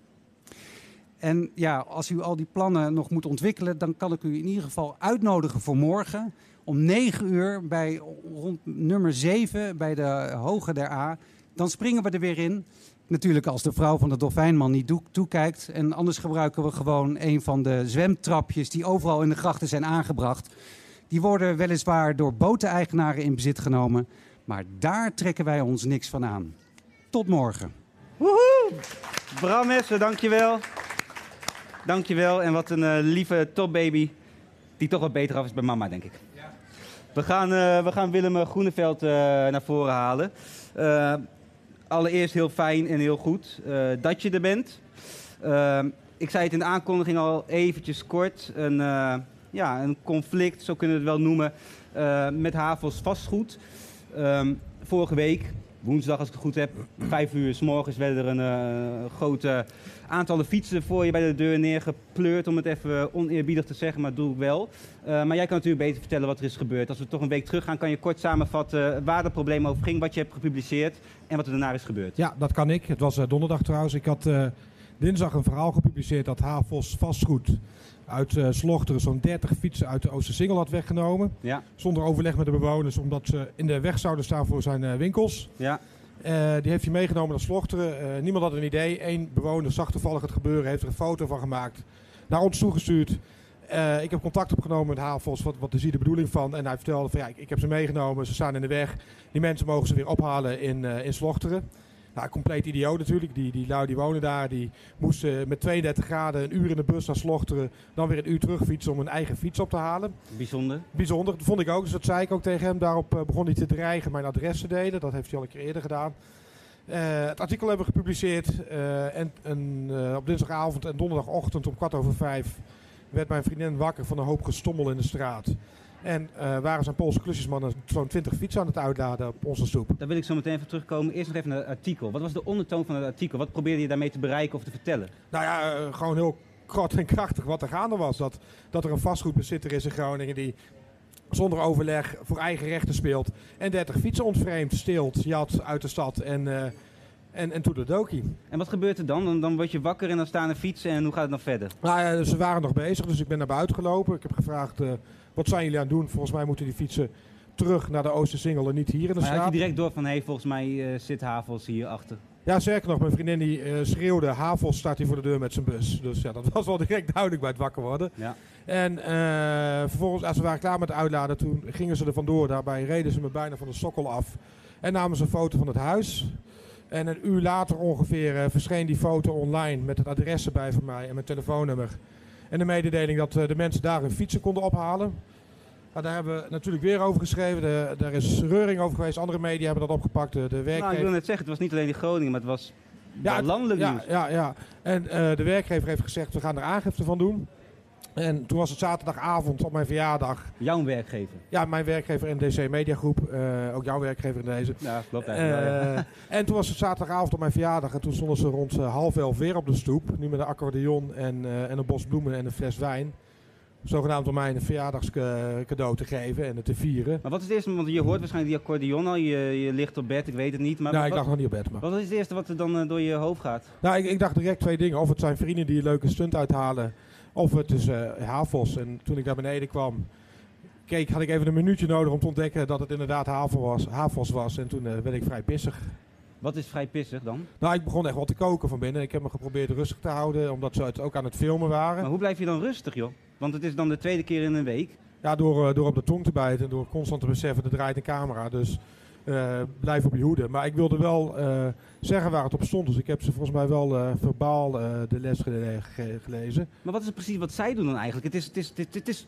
S7: En ja, als u al die plannen nog moet ontwikkelen, dan kan ik u in ieder geval uitnodigen voor morgen om 9 uur bij rond nummer 7 bij de Hoge der A. Dan springen we er weer in. Natuurlijk als de vrouw van de dolfijnman niet toekijkt. En anders gebruiken we gewoon een van de zwemtrapjes die overal in de grachten zijn aangebracht. Die worden weliswaar door boteneigenaren in bezit genomen. Maar daar trekken wij ons niks van aan. Tot morgen.
S1: Woehoe! Bram Essen, dankjewel. Dankjewel. En wat een eh, lieve topbaby. Die toch wat beter af is bij mama, denk ik. We gaan, eh, we gaan Willem Groeneveld eh, naar voren halen. Allereerst heel fijn en heel goed eh, dat je er bent. Eh, ik zei het in de aankondiging al eventjes kort. Een, eh, ja, een conflict, zo kunnen we het wel noemen, eh, met Havels vastgoed. Ehm, vorige week, woensdag als ik het goed heb, vijf uur s morgens werden er een eh, grote aantallen fietsen voor je bij de deur neergepleurd, om het even oneerbiedig te zeggen, maar dat doe ik wel. Eh, maar jij kan natuurlijk beter vertellen wat er is gebeurd. Als we toch een week terug gaan, kan je kort samenvatten waar het probleem over ging, wat je hebt gepubliceerd en wat er daarna is gebeurd.
S3: Ja, dat kan ik. Het was eh, donderdag trouwens. Ik had eh, dinsdag een verhaal gepubliceerd dat Havos vastgoed uit eh Slochteren zo'n 30 fietsen uit de Oostersingel had weggenomen.
S1: Ja.
S3: Zonder overleg met de bewoners, omdat ze in de weg zouden staan voor zijn eh, winkels.
S1: Ja.
S3: Eh, die heeft hij meegenomen naar Slochteren. Niemand had een idee. Eén bewoner zag toevallig het gebeuren, heeft er een foto van gemaakt. Naar ons toegestuurd. Ik heb contact opgenomen met Havos, wat, wat is hier de bedoeling van? En hij vertelde van ja, ik, ik heb ze meegenomen, ze staan in de weg. Die mensen mogen ze weer ophalen in, in Slochteren. Nou, compleet idioot natuurlijk. Die, die lui die wonen daar, die moesten met 32 graden een uur in de bus naar Slochteren. Dan weer een uur terugfietsen om een eigen fiets op te halen.
S1: Bijzonder.
S3: Bijzonder, dat vond ik ook. Dus dat zei ik ook tegen hem. Daarop eh, begon hij te dreigen mijn adres te delen. Dat heeft hij al een keer eerder gedaan. Eh, het artikel hebben we gepubliceerd. eh, en en op dinsdagavond en donderdagochtend om kwart over vijf werd mijn vriendin wakker van een hoop gestommel in de straat. En eh, waren zijn Poolse klusjesmannen zo'n 20 fietsen aan het uitladen op onze stoep.
S1: Daar wil ik zo meteen even terugkomen. Eerst nog even naar het artikel. Wat was de ondertoon van het artikel? Wat probeerde je daarmee te bereiken of te vertellen?
S3: Nou ja, eh, gewoon heel kort en krachtig wat er gaande was. Dat, dat er een vastgoedbezitter is in Groningen die zonder overleg voor eigen rechten speelt. En 30 fietsen ontvreemd, steelt, jat uit de stad en, eh en, en.
S1: En wat gebeurt er dan? dan? Dan word je wakker en dan staan er fietsen en hoe gaat het dan verder?
S3: Nou ja, ze waren nog bezig, dus ik ben naar buiten gelopen. Ik heb gevraagd, wat zijn jullie aan het doen? Volgens mij moeten die fietsen terug naar de Oostersingel en niet hier in de
S1: Maar had je
S3: straat.
S1: direct door van, hé, hey, volgens mij eh, zit Havels hier achter.
S3: Ja, zeker nog. Mijn vriendin die eh, schreeuwde, Havels staat hier voor de deur met zijn bus. Dus ja, dat was wel direct duidelijk bij het wakker worden.
S1: Ja.
S3: En eh, vervolgens, als ze waren klaar met het uitladen, toen gingen ze er vandoor. Daarbij reden ze me bijna van de sokkel af. En namen ze een foto van het huis. En een uur later ongeveer verscheen die foto online met het adres erbij van mij en mijn telefoonnummer. En de mededeling dat eh, de mensen daar hun fietsen konden ophalen. Daar hebben we natuurlijk weer over geschreven. De, daar is reuring over geweest. Andere media hebben dat opgepakt. De, de
S1: Nou,
S3: werkgever...
S1: ik wil net zeggen, het was niet alleen in Groningen, maar het was
S3: Ja,
S1: landelijk
S3: ja,
S1: nieuws.
S3: Ja, ja. En eh, de werkgever heeft gezegd, we gaan er aangifte van doen. En toen was het zaterdagavond op mijn verjaardag.
S1: Jouw werkgever?
S3: Ja, mijn werkgever NDC Mediagroep. eh ook jouw werkgever in deze.
S1: Ja, klopt eigenlijk wel, ja.
S3: Eh, en toen was het zaterdagavond op mijn verjaardag. En toen stonden ze rond eh, half elf weer op de stoep. Nu met een accordeon en, en een bos bloemen en een fles wijn. Zogenaamd om mij een verjaardagscadeau te geven en het te vieren.
S1: Maar wat is het eerste, want je hoort waarschijnlijk die accordeon al, je, je ligt op bed, ik weet het niet. Maar
S3: Nou,
S1: wat,
S3: ik lag nog niet op bed. Maar.
S1: Wat is het eerste wat er dan door je hoofd gaat?
S3: Nou, ik, ik dacht direct twee dingen. Of het zijn vrienden die een leuke stunt uithalen. Of het is eh Havos. En toen ik naar beneden kwam, keek, had ik even een minuutje nodig om te ontdekken dat het inderdaad Havos was. Havos was. En toen eh, werd ik vrij pissig.
S1: Wat is vrij pissig dan?
S3: Nou, ik begon echt wel te koken van binnen. Ik heb me geprobeerd rustig te houden, omdat ze het ook aan het filmen waren.
S1: Maar hoe blijf je dan rustig, joh? Want het is dan de tweede keer in een week.
S3: Ja, door, eh, door op de tong te bijten en door constant te beseffen, er draait een camera. Dus blijf op je hoede. Maar ik wilde wel zeggen waar het op stond. Dus ik heb ze volgens mij wel eh, verbaal eh, de les gele- ge- gelezen.
S1: Maar wat is het precies wat zij doen dan eigenlijk? Het is, het is, het is, het is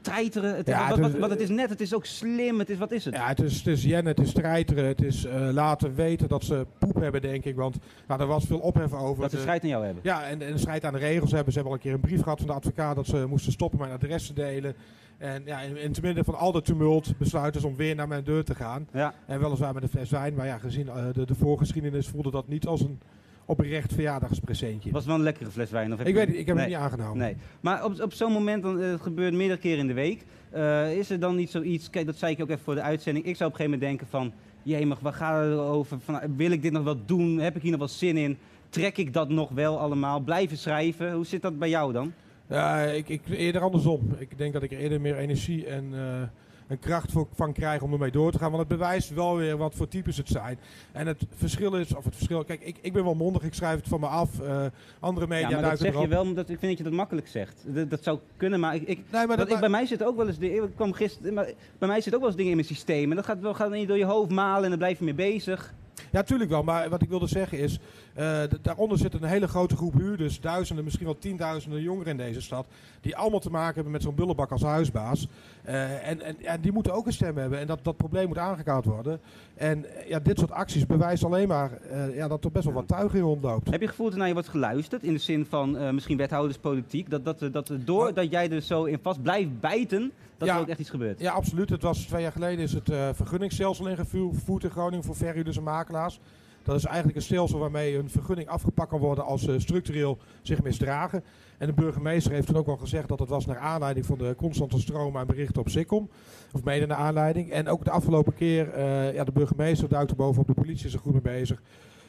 S1: treiteren? Het,
S3: Ja,
S1: wat,
S3: het
S1: wat,
S3: is-
S1: wat het is net, het is ook slim, het is, wat is het?
S3: Ja, het is, het is jennen, het is treiteren, het is eh, laten weten dat ze poep hebben, denk ik. Want nou, er was veel ophef over.
S1: Dat ze strijd aan jou hebben.
S3: Ja, en, en strijd aan de regels hebben. Ze hebben al een keer een brief gehad van de advocaat dat ze moesten stoppen mijn adres te delen. En ja, in, in het midden van al dat tumult besluiten ze om weer naar mijn deur te gaan.
S1: Ja.
S3: En weliswaar met een fles wijn, maar ja, gezien eh, de, de voorgeschiedenis voelde dat niet als een oprecht verjaardagspresentje.
S1: Was wel een lekkere fles wijn? Of heb
S3: Ik
S1: je-
S3: weet ik heb het niet aangenomen.
S1: Nee. Maar op, op zo'n moment, dan, eh, het gebeurt meerdere keren in de week, eh, is er dan niet zoiets, kijk dat zei ik ook even voor de uitzending, ik zou op een gegeven moment denken van, jemig, waar gaat het over? Van, wil ik dit nog wel doen? Heb ik hier nog wel zin in? Trek ik dat nog wel allemaal? Blijven schrijven? Hoe zit dat bij jou dan?
S3: Ja, ik, ik eerder andersom. Ik denk dat ik er eerder meer energie en, eh, en kracht voor, van krijg om ermee door te gaan. Want het bewijst wel weer wat voor types het zijn. En het verschil is, of het verschil, kijk, ik, ik ben wel mondig, ik schrijf het van me af. eh, andere media
S1: ja, maar dat zeg je wel, omdat ik vind dat je dat makkelijk zegt. Dat, dat zou kunnen, maar ik, ik,
S3: maar dat-
S1: ik, bij mij zit ook wel eens, ik kwam gisteren, maar bij mij zit ook wel eens dingen in mijn systeem. En dat gaat wel gaat niet door je hoofd malen en dan blijf je mee bezig.
S3: Ja, tuurlijk wel. Maar wat ik wilde zeggen is, eh, daaronder zit een hele grote groep huurders, duizenden, misschien wel tienduizenden jongeren in deze stad, die allemaal te maken hebben met zo'n bullebak als huisbaas. Eh, en, en, en die moeten ook een stem hebben en dat, dat probleem moet aangekaart worden. En eh, ja, dit soort acties bewijst alleen maar ja, dat er best wel wat tuig in rondloopt.
S1: Heb je het gevoel dat naar je wordt geluisterd? In de zin van misschien wethouderspolitiek. Dat, dat, dat door dat jij er zo in vast blijft bijten, dat
S3: Ja.
S1: er ook echt iets gebeurt.
S3: Ja, absoluut. Het was twee jaar geleden is het vergunningsstelsel ingevoerd in Groningen voor verhuurders en makelaars. Dat is eigenlijk een stelsel waarmee een vergunning afgepakt kan worden als ze structureel zich misdragen. En de burgemeester heeft toen ook al gezegd dat het was naar aanleiding van de constante stroom aan berichten op Sikkom. Of mede naar aanleiding. En ook de afgelopen keer, eh, ja, de burgemeester duikt er bovenop, de politie is er goed mee bezig.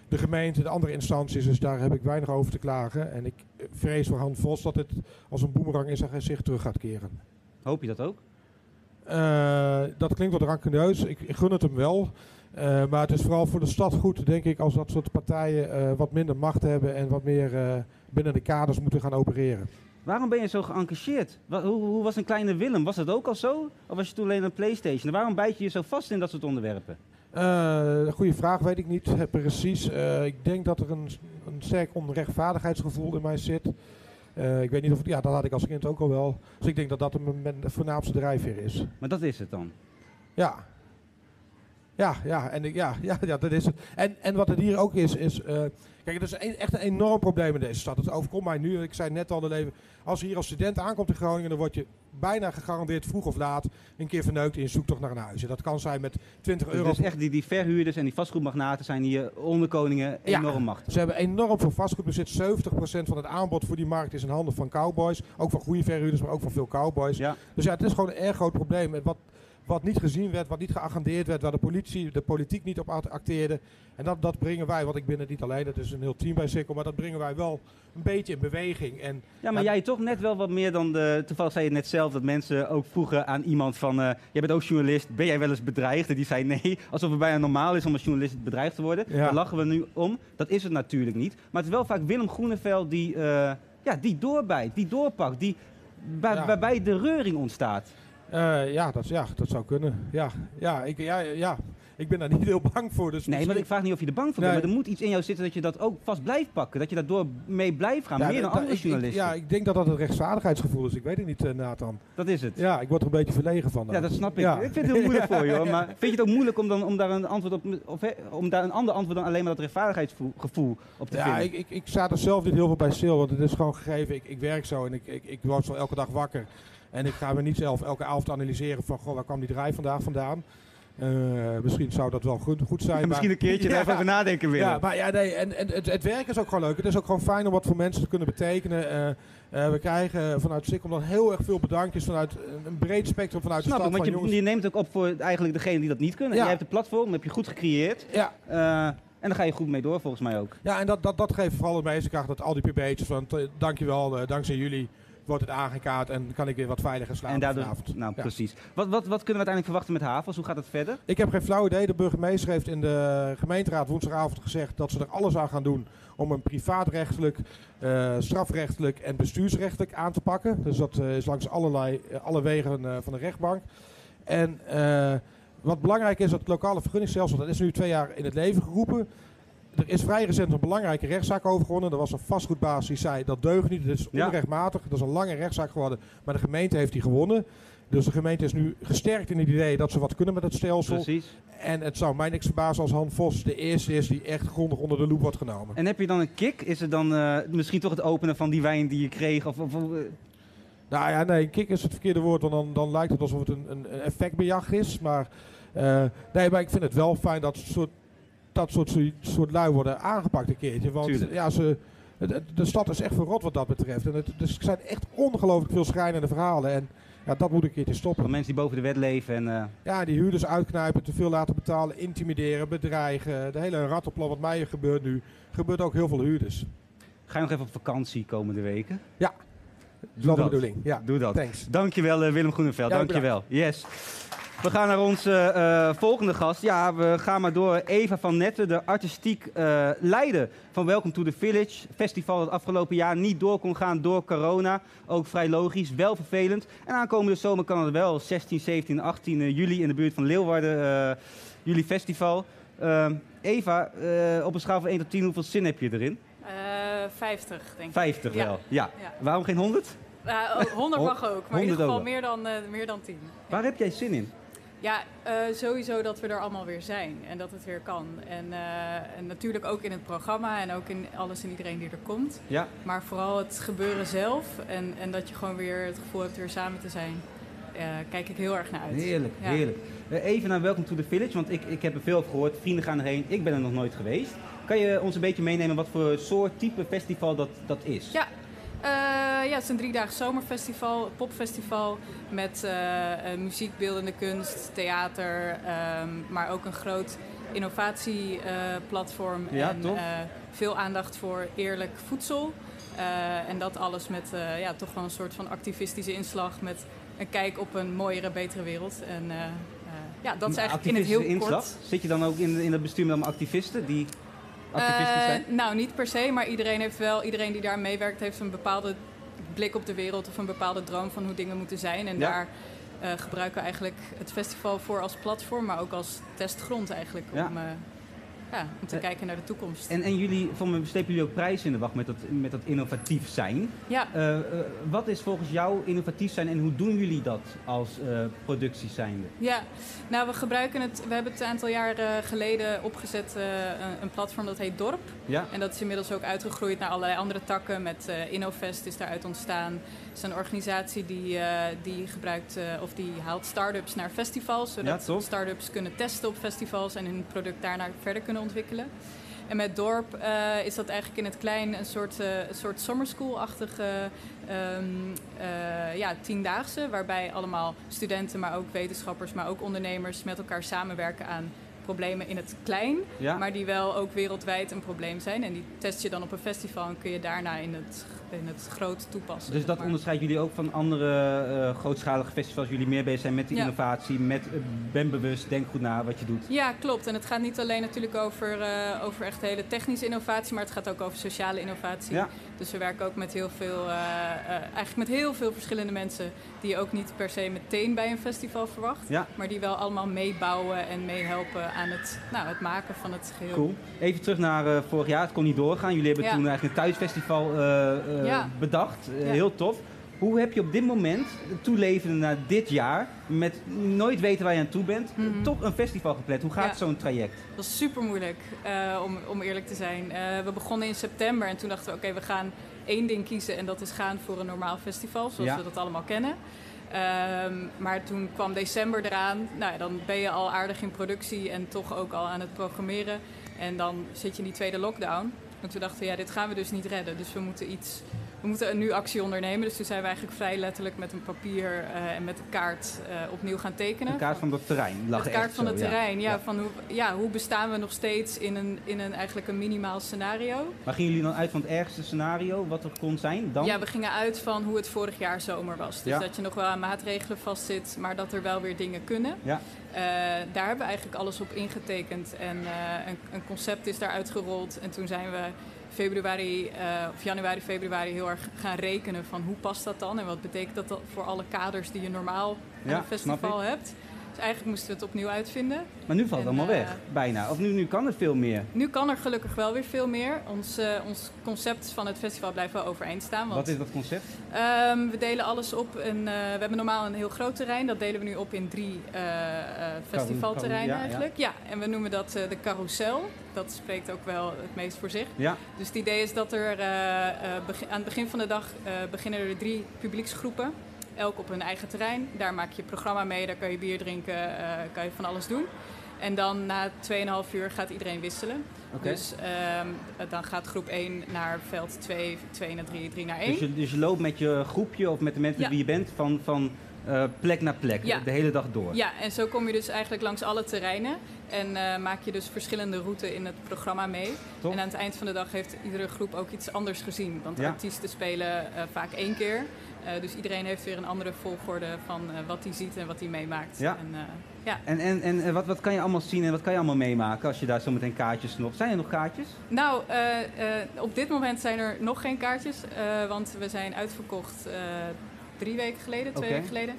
S3: De gemeente, de andere instanties, dus daar heb ik weinig over te klagen. En ik eh, vrees voor Han Vos dat het als een boemerang in zijn gezicht terug gaat keren.
S1: Hoop je dat ook?
S3: Eh, dat klinkt wat rankeneus. Ik, ik gun het hem wel. Eh, maar het is vooral voor de stad goed, denk ik, als dat soort partijen eh, wat minder macht hebben en wat meer eh, binnen de kaders moeten gaan opereren.
S1: Waarom ben je zo geëngageerd? Hoe, hoe was een kleine Willem? Was dat ook al zo? Of was je toen alleen een Playstation? En waarom bijt je je zo vast in dat soort onderwerpen?
S3: Goede vraag, weet ik niet precies. Ik denk dat er een, een sterk onrechtvaardigheidsgevoel in mij zit. Ik weet niet of ja, dat had ik als kind ook al wel. Dus ik denk dat dat een- mijn voornaamste drijfveer is.
S1: Maar dat is het dan.
S3: Ja. Ja, ja, en ik- ja, ja, ja, dat is het. En, en wat het hier ook is, is. eh, kijk, het is een, echt een enorm probleem in deze stad. Het overkomt mij nu. Ik zei net al, de leven, als je hier als student aankomt in Groningen, dan word je bijna gegarandeerd vroeg of laat een keer verneukt in je zoektocht naar een huis. En dat kan zijn met 20 euro.
S1: Dus echt die, die verhuurders en die vastgoedmagnaten zijn hier onderkoningen
S3: Ja.
S1: enorm machtig.
S3: Ze hebben enorm veel vastgoedbezit. 70% van het aanbod voor die markt is in handen van cowboys. Ook van goede verhuurders, maar ook van veel cowboys. Dus ja, het is gewoon een erg groot probleem. En Wat, wat niet gezien werd, wat niet geagendeerd werd, waar de politie, de politiek niet op act- acteerde. En dat, dat brengen wij, want ik ben het niet alleen, dat is een heel team bij Sikkel, maar dat brengen wij wel een beetje in beweging. En,
S1: Ja, maar jij toch net wel wat meer dan de... Toevallig zei je net zelf dat mensen ook vroegen aan iemand van... eh, jij bent ook journalist, ben jij wel eens bedreigd? En die zei nee, alsof het bijna normaal is om als journalist bedreigd te worden.
S3: Ja.
S1: Daar lachen we nu om. Dat is het natuurlijk niet. Maar het is wel vaak Willem Groeneveld die, eh, ja, die doorbijt, die doorpakt, die, waar-
S3: Ja.
S1: waarbij de reuring ontstaat.
S3: Eh, ja, dat, ja, dat zou kunnen. Ja, ja, ik, ja, ja, ik ben daar niet heel bang voor. Dus
S1: Nee, maar ik vraag niet of je er bang voor
S3: Nee.
S1: bent. Maar er moet iets in jou zitten dat je dat ook vast blijft pakken. Dat je daardoor mee blijft gaan,
S3: Ja,
S1: meer dan andere
S3: ik- ik-
S1: journalisten.
S3: ja, ik denk dat dat het rechtvaardigheidsgevoel is. Ik weet het niet, eh, Nathan.
S1: Dat is het.
S3: Ja, ik word er een beetje verlegen van. dan.
S1: Ja, dat snap ik.
S3: Ja.
S1: Ik vind het heel moeilijk voor je hoor.
S3: Ja.
S1: Maar vind je het ook moeilijk om, dan, om daar een antwoord op, of om daar een ander antwoord dan alleen maar dat rechtvaardigheidsgevoel op te
S3: Ja,
S1: vinden?
S3: ik, ik, ik sta er zelf niet heel veel bij stil, want het is gewoon gegeven. Ik, ik werk zo en ik, ik, ik word zo elke dag wakker. En ik ga me niet zelf elke avond analyseren van, goh, waar kwam die draai vandaag vandaan? Eh, misschien zou dat wel goed, goed zijn.
S1: Ja, misschien
S3: maar-
S1: een keertje daar even over nadenken, Willem.
S3: Ja, maar ja, nee, en, en het, het werk is ook gewoon leuk. Het is ook gewoon fijn om wat voor mensen te kunnen betekenen. Eh, eh, we krijgen vanuit Sikkom dan heel erg veel bedankjes vanuit een- breed spectrum vanuit
S1: Snap
S3: de
S1: ik,
S3: stad.
S1: want
S3: van
S1: je, je neemt ook op voor eigenlijk degene die dat niet kunnen.
S3: Ja.
S1: Jij hebt een platform, heb je goed gecreëerd.
S3: Ja.
S1: En daar ga je goed mee door, volgens mij ook.
S3: Ja, en dat, dat, dat geeft vooral het meeste kracht. Dat al die pb'tjes van dankjewel, uh, dankzij jullie wordt het aangekaart en kan ik weer wat veiliger slapen
S1: En daardoor,
S3: vanavond.
S1: nou
S3: Ja.
S1: precies. Wat, wat, wat kunnen we uiteindelijk verwachten met Havels? Hoe gaat het verder?
S3: Ik heb geen flauw idee. De burgemeester heeft in de gemeenteraad woensdagavond gezegd dat ze er alles aan gaan doen om een privaatrechtelijk, eh, strafrechtelijk en bestuursrechtelijk aan te pakken. Dus dat eh, is langs allerlei, eh, alle wegen van de rechtbank. En wat belangrijk is, dat het lokale vergunningsstelsel, dat is nu twee jaar in het leven geroepen. Er is vrij recent een belangrijke rechtszaak over gewonnen. Er was een vastgoedbaas die zei dat deugt niet, het is onrechtmatig. Dat is een lange rechtszaak geworden, maar de gemeente heeft die gewonnen. Dus de gemeente is nu gesterkt in het idee dat ze wat kunnen met het stelsel.
S1: Precies.
S3: En het zou mij niks verbazen als Han Vos de eerste is die echt grondig onder de loep wordt genomen.
S1: En heb je dan een kick? Is het dan eh, misschien toch het openen van die wijn die je kreeg? Of, of, eh,
S3: Nou ja, nee, kick is het verkeerde woord, want dan, dan lijkt het alsof het een, een een effectbejag is. Maar, eh, nee, maar ik vind het wel fijn dat soort, dat soort, soort lui worden aangepakt een keertje. Want
S1: Tuurlijk.
S3: ja, ze, de stad is echt verrot wat dat betreft. En het, dus er zijn echt ongelooflijk veel schrijnende verhalen. En ja, dat moet een keertje stoppen.
S1: van mensen die boven de wet leven en... eh,
S3: Ja, die huurders uitknijpen, te veel laten betalen, intimideren, bedreigen. De hele rattenplan wat mij gebeurt nu, gebeurt ook heel veel huurders.
S1: Ga je nog even op vakantie komende weken?
S3: Ja, dat is wel de bedoeling. Ja,
S1: Doe dat.
S3: thanks.
S1: Dankjewel eh, Willem Groeneveld,
S3: Ja,
S1: dankjewel. Yes. We gaan naar onze eh, volgende gast. Ja, we gaan maar door. Eva van Netten, de artistiek eh, leider van Welcome to the Village. Festival dat afgelopen jaar niet door kon gaan door corona. Ook vrij logisch, wel vervelend. En aankomende zomer kan het wel. 16, 17, 18 eh, juli in de buurt van Leeuwarden. eh jullie festival. Eva, op een schaal van 1 tot 10, hoeveel zin heb je erin?
S8: Eh 50, denk ik.
S1: 50
S8: Ja.
S1: wel. Ja.
S8: Ja.
S1: Waarom geen 100?
S8: Ja, oh, 100 mag ook, maar in
S1: 100
S8: ieder geval meer dan, meer dan 10.
S1: Waar heb jij zin in?
S8: Ja, eh, sowieso dat we er allemaal weer zijn en dat het weer kan. En, eh, en natuurlijk ook in het programma en ook in alles en iedereen die er komt.
S1: Ja.
S8: Maar vooral het gebeuren zelf en, en dat je gewoon weer het gevoel hebt weer samen te zijn. eh, kijk ik heel erg naar uit.
S1: Heerlijk,
S8: Ja.
S1: heerlijk. Even naar Welcome to the Village, want ik, ik heb er veel over gehoord. Vrienden gaan erheen, ik ben er nog nooit geweest. Kan je ons een beetje meenemen wat voor soort type festival dat, dat is?
S8: Ja. Ja, het is een driedaags zomerfestival, popfestival met eh, eh, muziek, beeldende kunst, theater, ehm, maar ook een groot innovatieplatform
S1: Ja,
S8: en eh, veel aandacht voor eerlijk voedsel. En dat alles met ja, toch wel een soort van activistische inslag met een kijk op een mooiere, betere wereld. En ja, dat is eigenlijk in het heel
S1: activistische
S8: kort.
S1: inslag? Zit je dan ook in, in het bestuur met activisten die activistisch zijn?
S8: Nou, niet per se, maar iedereen heeft wel, iedereen die daar meewerkt, heeft een bepaalde blik op de wereld of een bepaalde droom van hoe dingen moeten zijn. En
S1: Ja.
S8: daar eh, gebruiken we eigenlijk het festival voor als platform, maar ook als testgrond eigenlijk om, eh, ja, om te
S1: Eh,
S8: kijken naar de toekomst.
S1: En, en jullie, voor me slepen jullie ook prijzen in de wacht met dat, met dat innovatief zijn.
S8: Ja.
S1: Eh, eh, wat is volgens jou innovatief zijn en hoe doen jullie dat als productie zijnde?
S8: Ja, nou we gebruiken het, we hebben het een aantal jaar geleden opgezet, een, platform dat heet Dorp.
S1: Ja.
S8: En dat is inmiddels ook uitgegroeid naar allerlei andere takken. Met InnoFest is daaruit ontstaan. Het is een organisatie die, die gebruikt, of die haalt start-ups naar festivals. Zodat
S1: tof.
S8: start-ups kunnen testen op festivals en hun product daarna verder kunnen ontwikkelen. En met Dorp eh, is dat eigenlijk in het klein een soort, eh, een soort summer school-achtige ehm, eh, ja, tiendaagse. Waarbij allemaal studenten, maar ook wetenschappers, maar ook ondernemers met elkaar samenwerken aan problemen in het klein.
S1: Ja.
S8: Maar die wel ook wereldwijd een probleem zijn. En die test je dan op een festival en kun je daarna in het, in het groot toepassen.
S1: Dus dat
S8: maar.
S1: onderscheidt jullie ook van andere eh, grootschalige festivals. Jullie meer bezig zijn met de
S8: Ja.
S1: innovatie, met eh, ben bewust, denk goed na wat je doet.
S8: Ja, klopt. En het gaat niet alleen natuurlijk over, eh, over echt hele technische innovatie, maar het gaat ook over sociale innovatie.
S1: Ja.
S8: Dus we werken ook met heel veel, eigenlijk met heel veel verschillende mensen die je ook niet per se meteen bij een festival verwacht,
S1: Ja.
S8: maar die wel allemaal meebouwen en meehelpen aan het, nou, het maken van het geheel.
S1: Cool. Even terug naar vorig jaar. Het kon niet doorgaan. Jullie hebben toen eigenlijk een thuisfestival
S8: Ja.
S1: bedacht. Eh,
S8: Ja.
S1: Heel tof. Hoe heb je op dit moment, toelevende naar dit jaar, met nooit weten waar je aan toe bent,
S8: Mhm.
S1: toch een festival gepland? Hoe gaat
S8: Ja.
S1: zo'n traject?
S8: Dat was super moeilijk, om, om eerlijk te zijn. Eh, we begonnen in september en toen dachten we, oké, we gaan één ding kiezen en dat is gaan voor een normaal festival, zoals
S1: Ja.
S8: we dat allemaal kennen. Ehm, maar toen kwam december eraan. Nou ja, dan ben je al aardig in productie en toch ook al aan het programmeren. En dan zit je in die tweede lockdown. En toen dachten we, ja, dit gaan we dus niet redden. Dus we moeten iets, we moeten nu actie ondernemen. Dus toen zijn we eigenlijk vrij letterlijk met een papier eh, en met een kaart eh, opnieuw gaan tekenen.
S1: Een kaart van het terrein. Lag echt
S8: kaart van het terrein, ja.
S1: Ja.
S8: Van hoe, ja, hoe bestaan we nog steeds in een, in een eigenlijk een minimaal scenario?
S1: Maar gingen jullie dan uit van het ergste scenario, wat er kon zijn? Dan?
S8: Ja, we gingen uit van hoe het vorig jaar zomer was. Dus
S1: Ja.
S8: dat je nog wel aan maatregelen vastzit, maar dat er wel weer dingen kunnen.
S1: Ja.
S8: Eh, daar hebben we eigenlijk alles op ingetekend en een, een concept is daar uitgerold. En toen zijn we februari, eh, of januari, februari heel erg gaan rekenen van hoe past dat dan en wat betekent dat voor alle kaders die je normaal aan
S1: Ja,
S8: een festival hebt. Dus eigenlijk moesten we het opnieuw uitvinden.
S1: Maar nu valt het
S8: En,
S1: allemaal
S8: eh,
S1: weg, bijna. Of nu, nu kan het veel meer.
S8: Nu kan er gelukkig wel weer veel meer. Ons, eh, ons concept van het festival blijft wel overeind staan. Want,
S1: Wat is dat concept?
S8: Ehm, we delen alles op. In, eh, we hebben normaal een heel groot terrein. Dat delen we nu op in drie festivalterreinen
S1: ja,
S8: eigenlijk. Ja. en we noemen dat de carousel. Dat spreekt ook wel het meest voor zich.
S1: Ja.
S8: Dus het idee is dat er aan het begin van de dag beginnen er drie publieksgroepen. Elk op hun eigen terrein. Daar maak je programma mee, daar kan je bier drinken, eh, kan je van alles doen. En dan na 2,5 uur gaat iedereen wisselen. Dus ehm, dan gaat groep 1 naar veld 2, 2 naar 3, 3 naar 1.
S1: Dus je, dus je loopt met je groepje of met de mensen
S8: Ja.
S1: wie je bent van, van eh, plek naar plek,
S8: Ja.
S1: de hele dag door.
S8: Ja, en zo kom je dus eigenlijk langs alle terreinen. En eh, maak je dus verschillende routes in het programma mee.
S1: Top.
S8: En aan het eind van de dag heeft iedere groep ook iets anders gezien. Want
S1: Ja.
S8: artiesten spelen vaak één keer. Eh, dus iedereen heeft weer een andere volgorde van eh, wat hij ziet en wat hij meemaakt.
S1: Ja.
S8: En, eh, ja.
S1: En, en, en wat, wat kan je allemaal zien en wat kan je allemaal meemaken als je daar zo meteen kaartjes snopt? Zijn er nog kaartjes?
S8: Nou, op dit moment zijn er nog geen kaartjes. want we zijn uitverkocht drie weken geleden, twee weken geleden.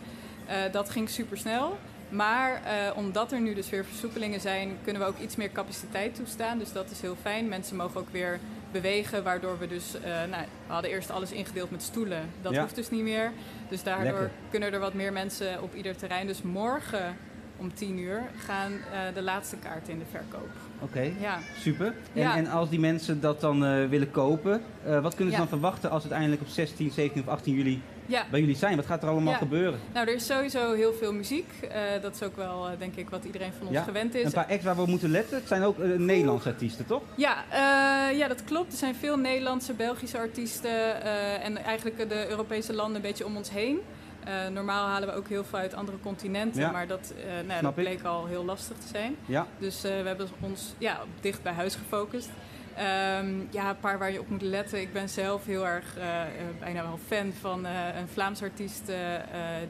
S8: Dat ging super snel. Maar omdat er nu dus weer versoepelingen zijn, kunnen we ook iets meer capaciteit toestaan. Dus dat is heel fijn. Mensen mogen ook weer bewegen, waardoor we dus... eh, nou, we hadden eerst alles ingedeeld met stoelen. Dat
S1: Ja.
S8: hoeft dus niet meer. Dus daardoor
S1: Lekker.
S8: kunnen er wat meer mensen op ieder terrein. Dus morgen om 10 uur gaan eh, de laatste kaarten in de verkoop.
S1: Oké,
S8: Ja.
S1: super. En,
S8: Ja.
S1: en als die mensen dat dan eh, willen kopen, wat kunnen ze
S8: Ja.
S1: dan verwachten als het uiteindelijk op 16, 17 of 18 juli
S8: Ja.
S1: bij jullie zijn? Wat gaat er allemaal
S8: Ja.
S1: gebeuren?
S8: Nou, er is sowieso heel veel muziek. Eh, dat is ook wel, eh, denk ik, wat iedereen van ons
S1: Ja,
S8: gewend is.
S1: Een paar acts waar we moeten letten. Het zijn ook eh, Nederlandse artiesten, toch?
S8: Ja, ja, dat klopt. Er zijn veel Nederlandse, Belgische artiesten en eigenlijk de Europese landen een beetje om ons heen. Normaal halen we ook heel veel uit andere continenten,
S1: Ja.
S8: maar dat, nou, dat
S1: ik.
S8: bleek al heel lastig te zijn.
S1: Ja.
S8: Dus we hebben ons ja, dicht bij huis gefocust. Ehm, ja, een paar waar je op moet letten. Ik ben zelf heel erg eh, eh, bijna wel fan van eh, een Vlaams artiest,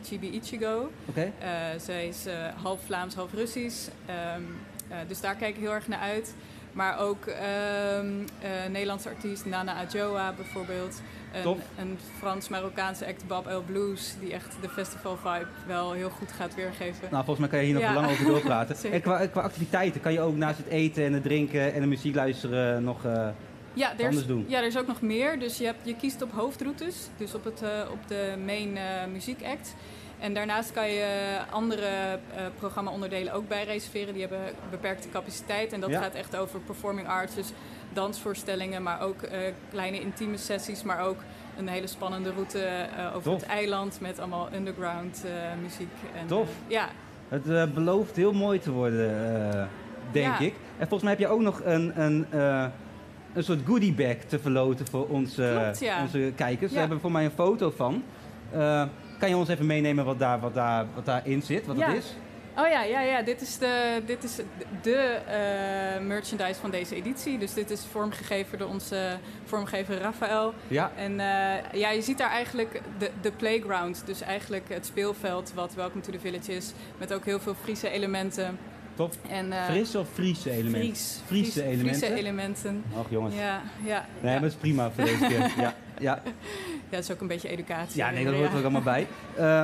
S8: Chibi Ichigo.
S1: Oké.
S8: Zij is half Vlaams, half Russisch. Ehm, eh, dus daar kijk ik heel erg naar uit. Maar ook eh, Nederlandse artiest Nana Adjoa bijvoorbeeld. Een, een Frans-Marokkaanse act Bob El Blues, die echt de festival vibe wel heel goed gaat weergeven.
S1: Nou, volgens mij kan je hier nog
S8: Ja.
S1: lang over doorpraten. En qua, qua activiteiten kan je ook naast het eten en het drinken en de muziek luisteren nog eh,
S8: Ja, er
S1: anders doen.
S8: ja, er is ook nog meer. Dus je, hebt, je kiest op hoofdroutes, dus op, het, eh, op de main eh, muziekact. En daarnaast kan je andere eh programma-onderdelen ook bij reserveren. Die hebben beperkte capaciteit. En dat
S1: Ja.
S8: gaat echt over performing arts, dus dansvoorstellingen, maar ook eh, kleine intieme sessies. Maar ook een hele spannende route eh, over
S1: Tof.
S8: het eiland met allemaal underground eh, muziek. En,
S1: Tof.
S8: eh, ja,
S1: Het eh, belooft heel mooi te worden, eh, denk
S8: Ja.
S1: ik. En volgens mij heb je ook nog een, een, eh, een soort goodie bag te verloten voor onze,
S8: Klopt, ja.
S1: onze kijkers. We
S8: Ja.
S1: hebben voor mij een foto van. Kan je ons even meenemen wat, daar, wat, daar, wat daarin zit, wat
S8: Ja.
S1: het is?
S8: Oh ja, ja, ja. dit is de, dit is de eh, merchandise van deze editie. Dus dit is vormgegeven door onze vormgever Rafael.
S1: Ja.
S8: En eh, ja, je ziet daar eigenlijk de, de playground. Dus eigenlijk het speelveld wat Welcome to the Village is. Met ook heel veel Friese elementen.
S1: Top.
S8: En, eh,
S1: Frisse of Friese elementen?
S8: Fries.
S1: Friese
S8: Fries-
S1: elementen?
S8: Friese elementen.
S1: Och jongens.
S8: Ja, ja.
S1: Nee, maar dat is prima voor deze keer. Ja, ja.
S8: Ja, het is ook een beetje educatie.
S1: ja nee, dat
S8: weer,
S1: hoort er ook allemaal bij. Eh,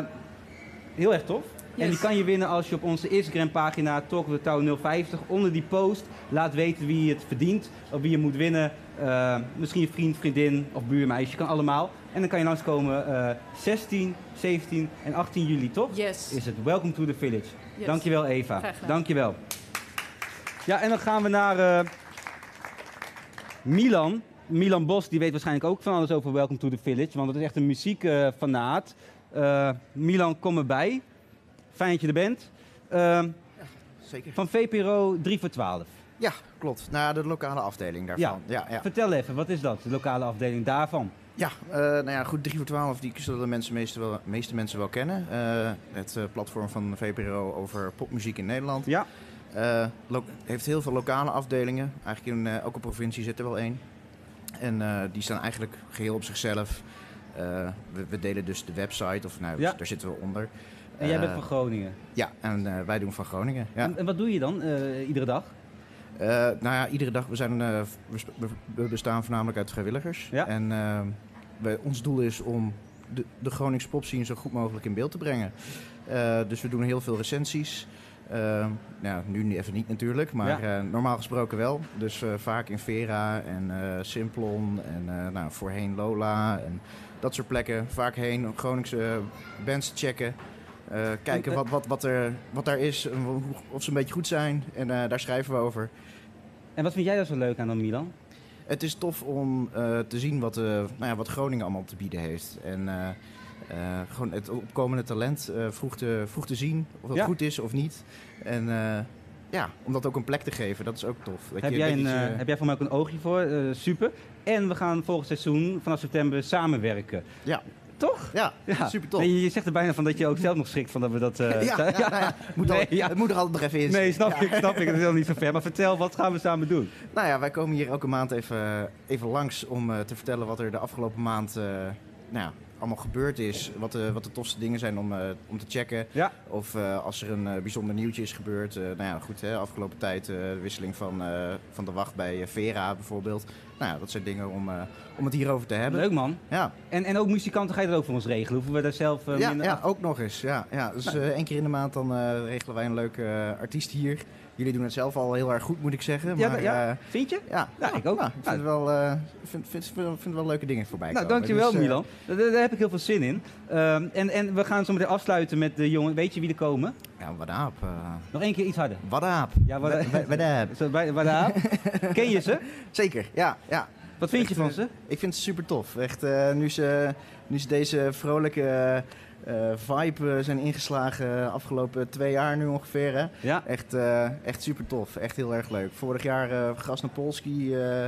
S1: heel erg tof. En die kan je winnen als je op onze Instagram pagina Talk of the Town 050 onder die post laat weten wie het verdient. Of wie je moet winnen. Eh, misschien een vriend, vriendin of buurmeisje. Kan allemaal. En dan kan je langskomen eh 16, 17 en 18 juli, toch?
S8: Yes.
S1: Is het Welcome to the Village.
S8: Yes.
S1: Dankjewel Eva.
S8: Graag gedaan.
S1: Dankjewel. Ja, en dan gaan we naar eh, Milan. Milan Bos, die weet waarschijnlijk ook van alles over Welcome to the Village. Want het is echt een muziekfanaat. Eh Milan, kom erbij. Fijn dat je er bent. Eh,
S9: Zeker.
S1: van VPRO 3 voor 12.
S9: Ja, klopt. Naar de lokale afdeling daarvan. Ja, ja.
S1: Vertel even, wat is dat, de lokale afdeling daarvan?
S9: Ja, eh, nou ja, goed, 3 voor 12, die zullen de mensen, meeste, wel, meeste mensen wel kennen. Eh, het platform van VPRO over popmuziek in Nederland.
S1: Ja.
S9: Heeft heel veel lokale afdelingen. Eigenlijk in elke provincie zit er wel één. En eh, die staan eigenlijk geheel op zichzelf. Eh, we, we delen dus de website, of nou,
S1: Ja.
S9: daar zitten we onder.
S1: En jij
S9: Eh,
S1: bent van Groningen.
S9: Ja, en eh, wij doen van Groningen. Ja.
S1: En, en wat doe je dan eh, iedere dag?
S9: Eh, nou ja, iedere dag, we, zijn, eh, we we bestaan voornamelijk uit vrijwilligers.
S1: Ja.
S9: En eh, we, ons doel is om de, de Groningse popscene zo goed mogelijk in beeld te brengen. Eh, dus we doen heel veel recensies. Eh, nou, nu even niet natuurlijk, maar
S1: Ja.
S9: eh, normaal gesproken wel. Dus eh, vaak in Vera en eh, Simplon en nou, voorheen Lola en dat soort plekken. Vaak heen om Groningse bands te checken. Kijken
S1: En,
S9: wat, wat, wat, er, wat daar is, of ze een beetje goed zijn. En daar schrijven we over.
S1: En wat vind jij daar zo leuk aan dan, Milan?
S9: Het is tof om te zien wat, eh, nou ja, wat Groningen allemaal te bieden heeft. En eh, gewoon het opkomende talent eh, vroeg, te, vroeg te zien of het
S1: Ja.
S9: goed is of niet. En eh, ja, om dat ook een plek te geven, dat is ook tof. Dat
S1: Heb
S9: je
S1: jij, een,
S9: beetje,
S1: heb jij voor mij ook een oogje voor? Super. En we gaan volgend seizoen vanaf september samenwerken.
S9: Ja.
S1: Toch?
S9: Ja, super tof.
S1: Nee, je- zegt er bijna van dat je ook zelf nog schrikt van dat we dat...
S9: Ja, ja, nou ja, moet al- het moet er altijd nog even in
S1: Nee, snap ik, snap ik. Het is wel niet zo ver. Maar vertel, wat gaan we samen doen?
S9: Nou ja, wij komen hier elke maand even, even langs om te vertellen wat er de afgelopen maand nou ja, allemaal gebeurd is. Wat de, wat de tofste dingen zijn om, eh, om te checken.
S1: Ja.
S9: Of eh, als er een eh, bijzonder nieuwtje is gebeurd. eh, nou ja, goed, hè, afgelopen tijd eh, de wisseling van, eh, van de wacht bij eh, Vera bijvoorbeeld. Nou ja, dat zijn dingen om, eh, om het hierover te hebben.
S1: Leuk man.
S9: Ja.
S1: En, en ook muzikanten ga je dat ook voor ons regelen? Hoeven we daar zelf eh,
S9: ja,
S1: minder...
S9: ja, ook nog eens. Ja, ja. Dus
S1: Nou.
S9: eh, één keer in de maand dan eh, regelen wij een leuke eh, artiest hier. Jullie doen het zelf al heel erg goed, moet ik zeggen.
S1: Ja,
S9: Maar,
S1: ja.
S9: eh,
S1: Vind je?
S9: Ja,
S1: Ja, ik ook.
S9: nou, ik vind, wel, eh, vind, vind, vind, vind wel leuke dingen voorbij
S1: Nou,
S9: komen.
S1: dankjewel
S9: Dus, eh,
S1: Milan. Daar, daar heb ik heel veel zin in. Ehm, en, en we gaan zo meteen afsluiten met de jongen. Weet je wie er komen?
S9: Ja, Wadaap. eh
S1: Nog één keer iets harder.
S9: Wadaap.
S1: Ja, Wadaap.
S9: Wa- wa- Wadaap.
S1: Ken je ze?
S9: Zeker, ja. ja.
S1: Wat vind je van ze?
S9: Ik vind ze super tof. Echt, nu, ze, nu ze deze vrolijke vibe eh, zijn ingeslagen afgelopen twee jaar nu ongeveer. Hè?
S1: Ja.
S9: Echt, eh, echt super tof. Echt heel erg leuk. Vorig jaar eh Grasnopolski, eh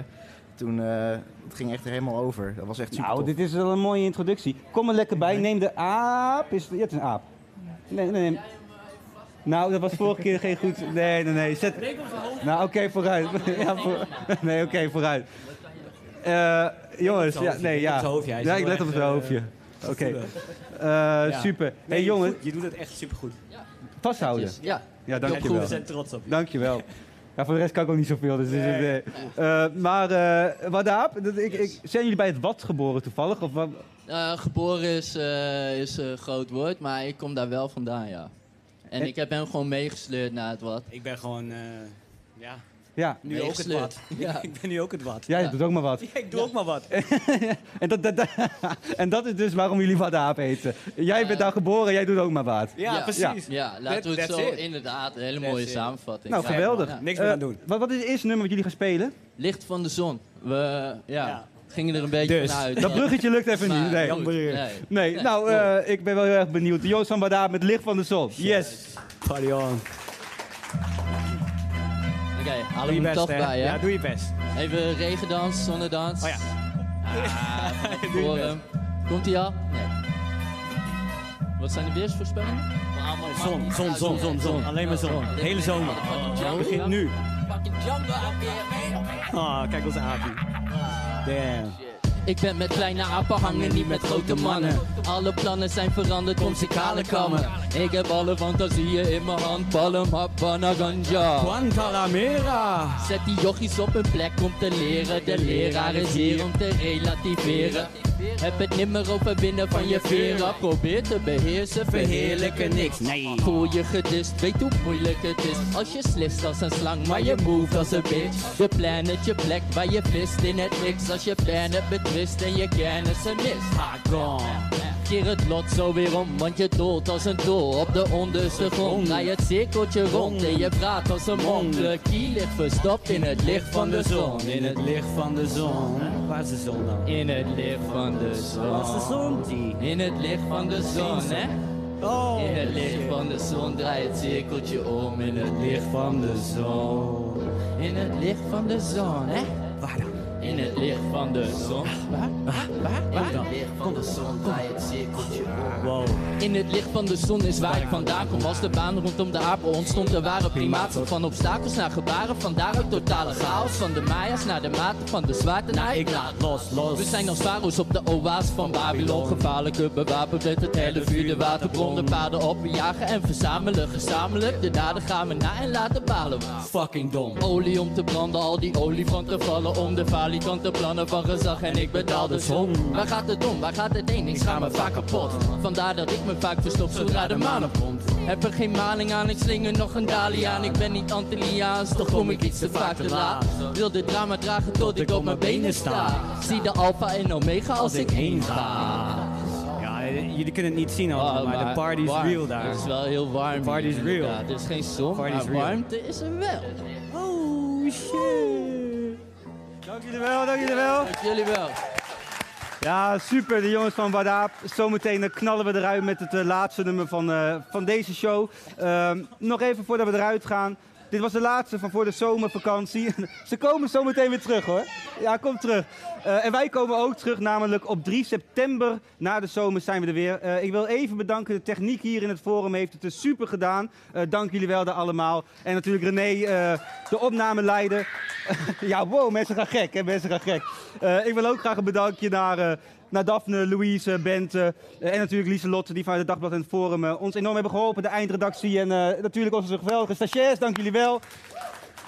S9: toen eh, het ging echt er helemaal over. Dat was echt super
S1: Nou,
S9: tof.
S1: dit is wel een mooie introductie. Kom er lekker bij. Neem de aap. Is, ja, het is een aap. Nee, nee, nee. Nou, dat was vorige keer geen goed... Nee, nee, nee. Zet... Nou, oké, vooruit. ja, voor... Nee, oké, vooruit. Eh, jongens, ja, nee,
S10: let op
S1: ja. Ja, ik let op
S10: eh,
S1: hoofdje. Oké. Eh,
S10: Ja.
S1: Super.
S10: Nee,
S1: hey, jongen,
S10: goed, je doet het echt supergoed.
S1: Vasthouden.
S10: Ja.
S1: Ja, dankjewel.
S10: We zijn trots op je.
S1: Dankjewel. Ja, voor de rest kan ik ook niet zoveel. Dus, nee. maar, eh Wadaap, dat- ik, ik, zijn jullie bij het Wat geboren toevallig? Of wat?
S11: Eh, geboren is, eh, is een groot woord, maar ik kom daar wel vandaan, ja. En
S1: En-
S11: ik heb hem gewoon meegesleurd naar het wat.
S10: Ik ben gewoon, eh, ja,
S1: Ja.
S10: nu ook het wat.
S11: Ja.
S10: ik ben nu ook het wat.
S1: Jij doet ook maar wat.
S10: Ja, ik doe ook maar wat.
S1: en, dat, dat, dat- en dat is dus waarom jullie Wadaap heten. Jij bent daar geboren, jij doet ook maar wat.
S11: Ja, laten we het zo,
S10: it.
S11: inderdaad, een hele
S10: That's
S11: mooie
S10: it.
S11: samenvatting.
S1: Nou, geweldig.
S11: Ja.
S10: Niks meer
S1: Eh,
S10: aan doen.
S1: Wat, wat is het eerste nummer wat jullie gaan spelen?
S11: Licht van de zon. We ja, gingen er een beetje
S1: Dus,
S11: vanuit.
S1: dat bruggetje lukt even
S11: Maar
S1: niet. Nee.
S11: goed, nee.
S1: Nee, nou, eh, ik ben wel heel erg benieuwd. Joost van Wadaap met Licht van de Zon. Yes.
S10: Party on. Doe je best, hè?
S11: bij, hè?
S10: Ja, doe je best.
S11: Even regendans, zonnedans.
S10: Oh ja.
S11: Ah, voor hem. Komt hij al? Nee. Wat zijn de weersvoorspellingen?
S10: Zon, zon, zon, zon, zon. Alleen maar zon. Hele zomer. Het begint nu. Ah, kijk onze aapie. Damn.
S11: Ik ben met kleine apen hangen, niet met grote mannen. Alle plannen zijn veranderd om zikale kammen. Ik heb alle fantasieën in mijn hand. Palm, habana, ganja.
S10: Guantanamera.
S11: Zet die jochies op hun plek om te leren. De leraar is hier om te relativeren. Heb het nimmer overwinnen van je veren. Probeer te beheersen, verheerlijken niks.
S10: Nee.
S11: Voel je gedist, weet hoe moeilijk het is. Als je slist als een slang, maar je move als een bitch. De planet je plek waar je vist in het niks. Als je plan hebt betwist en je kennis er mist. Ah, gone. Keer het lot zo weer om, want je doelt als een doel op de onderste grond. Draai het cirkeltje rond en je praat als een mond. De kie ligt verstopt in het licht van de zon.
S10: In het licht van de zon. Waar is de zon dan?
S11: In het licht van de zon.
S10: Waar is de zon, die?
S11: In het licht van de zon, hè?
S10: Oh.
S11: In het licht van de zon draai het cirkeltje om. In het licht van de zon. In het licht van de zon, hè?
S10: Waar dan?
S11: In het licht van de zon. Waar? Waar? Waar?
S10: Waar
S11: In het licht van de zon draai het cirkeltje om.
S10: Wow.
S11: In het licht van de zon is waar ik vandaan kom. Als de baan rondom de apen ontstond, er waren primaten. Van obstakels naar gebaren, van daaruit totale chaos. Van de Maya's naar de maten van de zwaartenaar. Ik laat
S10: los, los.
S11: We zijn als faro's op de oase van Babylon. Gevaarlijke bewapend met het hele vuur, de waterbron. De paden op, we jagen en verzamelen. Gezamenlijk, de daden gaan we na en laten balen.
S10: Fucking dom.
S11: Olie om te branden, al die olifanten vallen om de valium Falikante plannen van gezag en ik betaal de som. Waar gaat het om? Waar gaat het heen? Ik schaam me vaak kapot. Vandaar dat ik me vaak verstop zodra de maan opkomt. Heb er geen maling aan, ik slinger nog een dalie aan. Ik ben niet Antilliaans, toch kom ik iets te vaak te laat. Wil dit drama dragen tot ik op mijn benen sta. Zie de alfa en omega als ik heen ga.
S10: Ja, jullie kunnen het niet zien allemaal,
S11: Oh,
S10: maar, de party is
S11: warm.
S10: real daar.
S11: Het is wel heel warm.
S10: De party is real.
S11: Er is geen zon, maar
S10: real.
S11: warmte is er wel.
S10: Oh shit.
S1: Dank jullie wel, dank jullie wel.
S11: Dank jullie wel.
S1: Ja, super. De jongens van Wadaap. Zometeen eh, knallen we eruit met het eh, laatste nummer van, eh, van deze show. Ehm, nog even voordat we eruit gaan. Dit was de laatste van voor de zomervakantie. Ze komen zometeen weer terug hoor. Ja, kom terug. Eh, en wij komen ook terug, namelijk op 3 september. Na de zomer zijn we er weer. Eh, ik wil even bedanken. De techniek hier in het forum heeft het dus super gedaan. Eh, dank jullie wel daar allemaal. En natuurlijk René, de opnameleider. ja, wow, mensen gaan gek. Hè? Mensen gaan gek. Ik wil ook graag een bedankje naar, naar Daphne, Louise, Bente eh, en natuurlijk Lieselotte, die vanuit het Dagblad en het Forum eh, ons enorm hebben geholpen. De eindredactie en eh, natuurlijk onze geweldige stagiairs, dank jullie wel.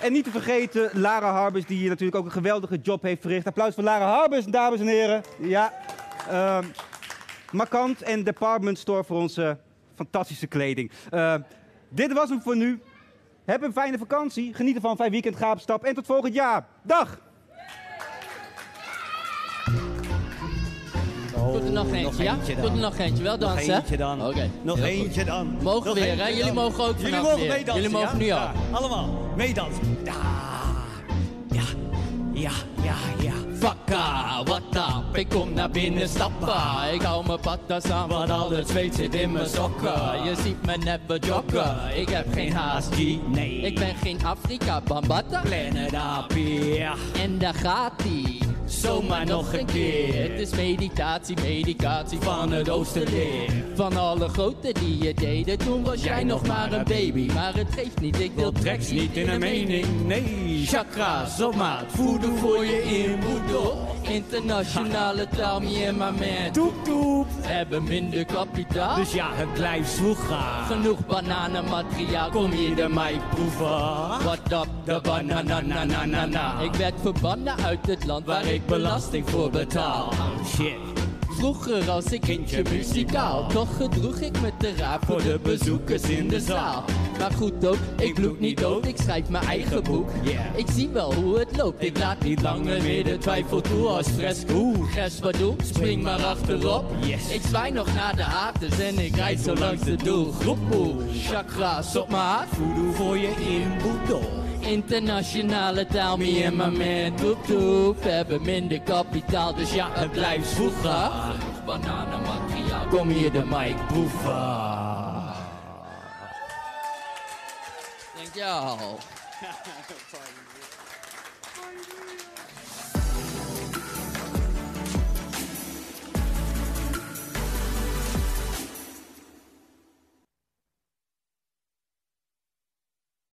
S1: En niet te vergeten Lara Harbers, die hier natuurlijk ook een geweldige job heeft verricht. Applaus voor Lara Harbers, dames en heren. Ja. Ehm Markant en Department Store voor onze fantastische kleding. Dit was hem voor nu. Heb een fijne vakantie. Geniet ervan. Fijn weekend. Ga op stap. En tot volgend jaar. Dag!
S11: Tot er nog eentje, ja?
S10: eentje.
S11: Tot er nog eentje. Wel
S10: Nog
S11: dansen, hè?
S10: eentje dan.
S11: Oké.
S10: Nog eentje dan.
S11: Mogen
S10: Nog
S11: weer, hè? Jullie mogen ook
S10: Jullie mogen
S11: weer.
S10: meedansen,
S11: Jullie mogen
S10: ja?
S11: nu al.
S10: Ja, allemaal meedansen. Ja. Ja. Ja, ja, ja.
S11: Fakka, wat up? Ik kom naar binnen stappen. Ik hou mijn patas aan, want al het zweet zit in mijn sokken. Je ziet me net bejoggen. Ik heb geen haast.
S10: Nee.
S11: Ik ben geen Afrika Bambata.
S10: Planet Apia.
S11: En daar gaat ie. Zomaar nog een keer. Het is meditatie, medicatie van het oosterleer. Van alle grote die je deden, toen was jij nog maar een baby. Maar het geeft niet, ik wil tracks niet in een mening.
S10: Nee.
S11: Chakra's op maat, voeden voor je inboedel. Internationale taal, en my man.
S10: Toep toep.
S11: Hebben minder kapitaal.
S10: Dus ja, het blijft zwoegen.
S11: Genoeg bananenmateriaal, kom hier de mij proeven. What up, de bananananana. Ik werd verbannen uit het land waar ik belasting voor betaal.
S10: Shit.
S11: Vroeger als ik kindje muzikaal, toch gedroeg ik me te raar voor de bezoekers in de zaal. Maar goed ook, ik bloed niet dood, ik schrijf mijn eigen boek. Ik zie wel hoe het loopt, ik laat niet langer meer de twijfel toe als fresco. Gers wat doe, spring maar achterop. Ik zwaai nog naar de haters en ik rijd zo langs de doelgroep. Chakra's op mijn hart,
S10: Voodoo voor je inboedel.
S11: Internationale taal, me en my man, toep. Hebben minder kapitaal, dus ja, het blijft vroeger Bananenmateriaal, kom hier de mic proeven. Dankjewel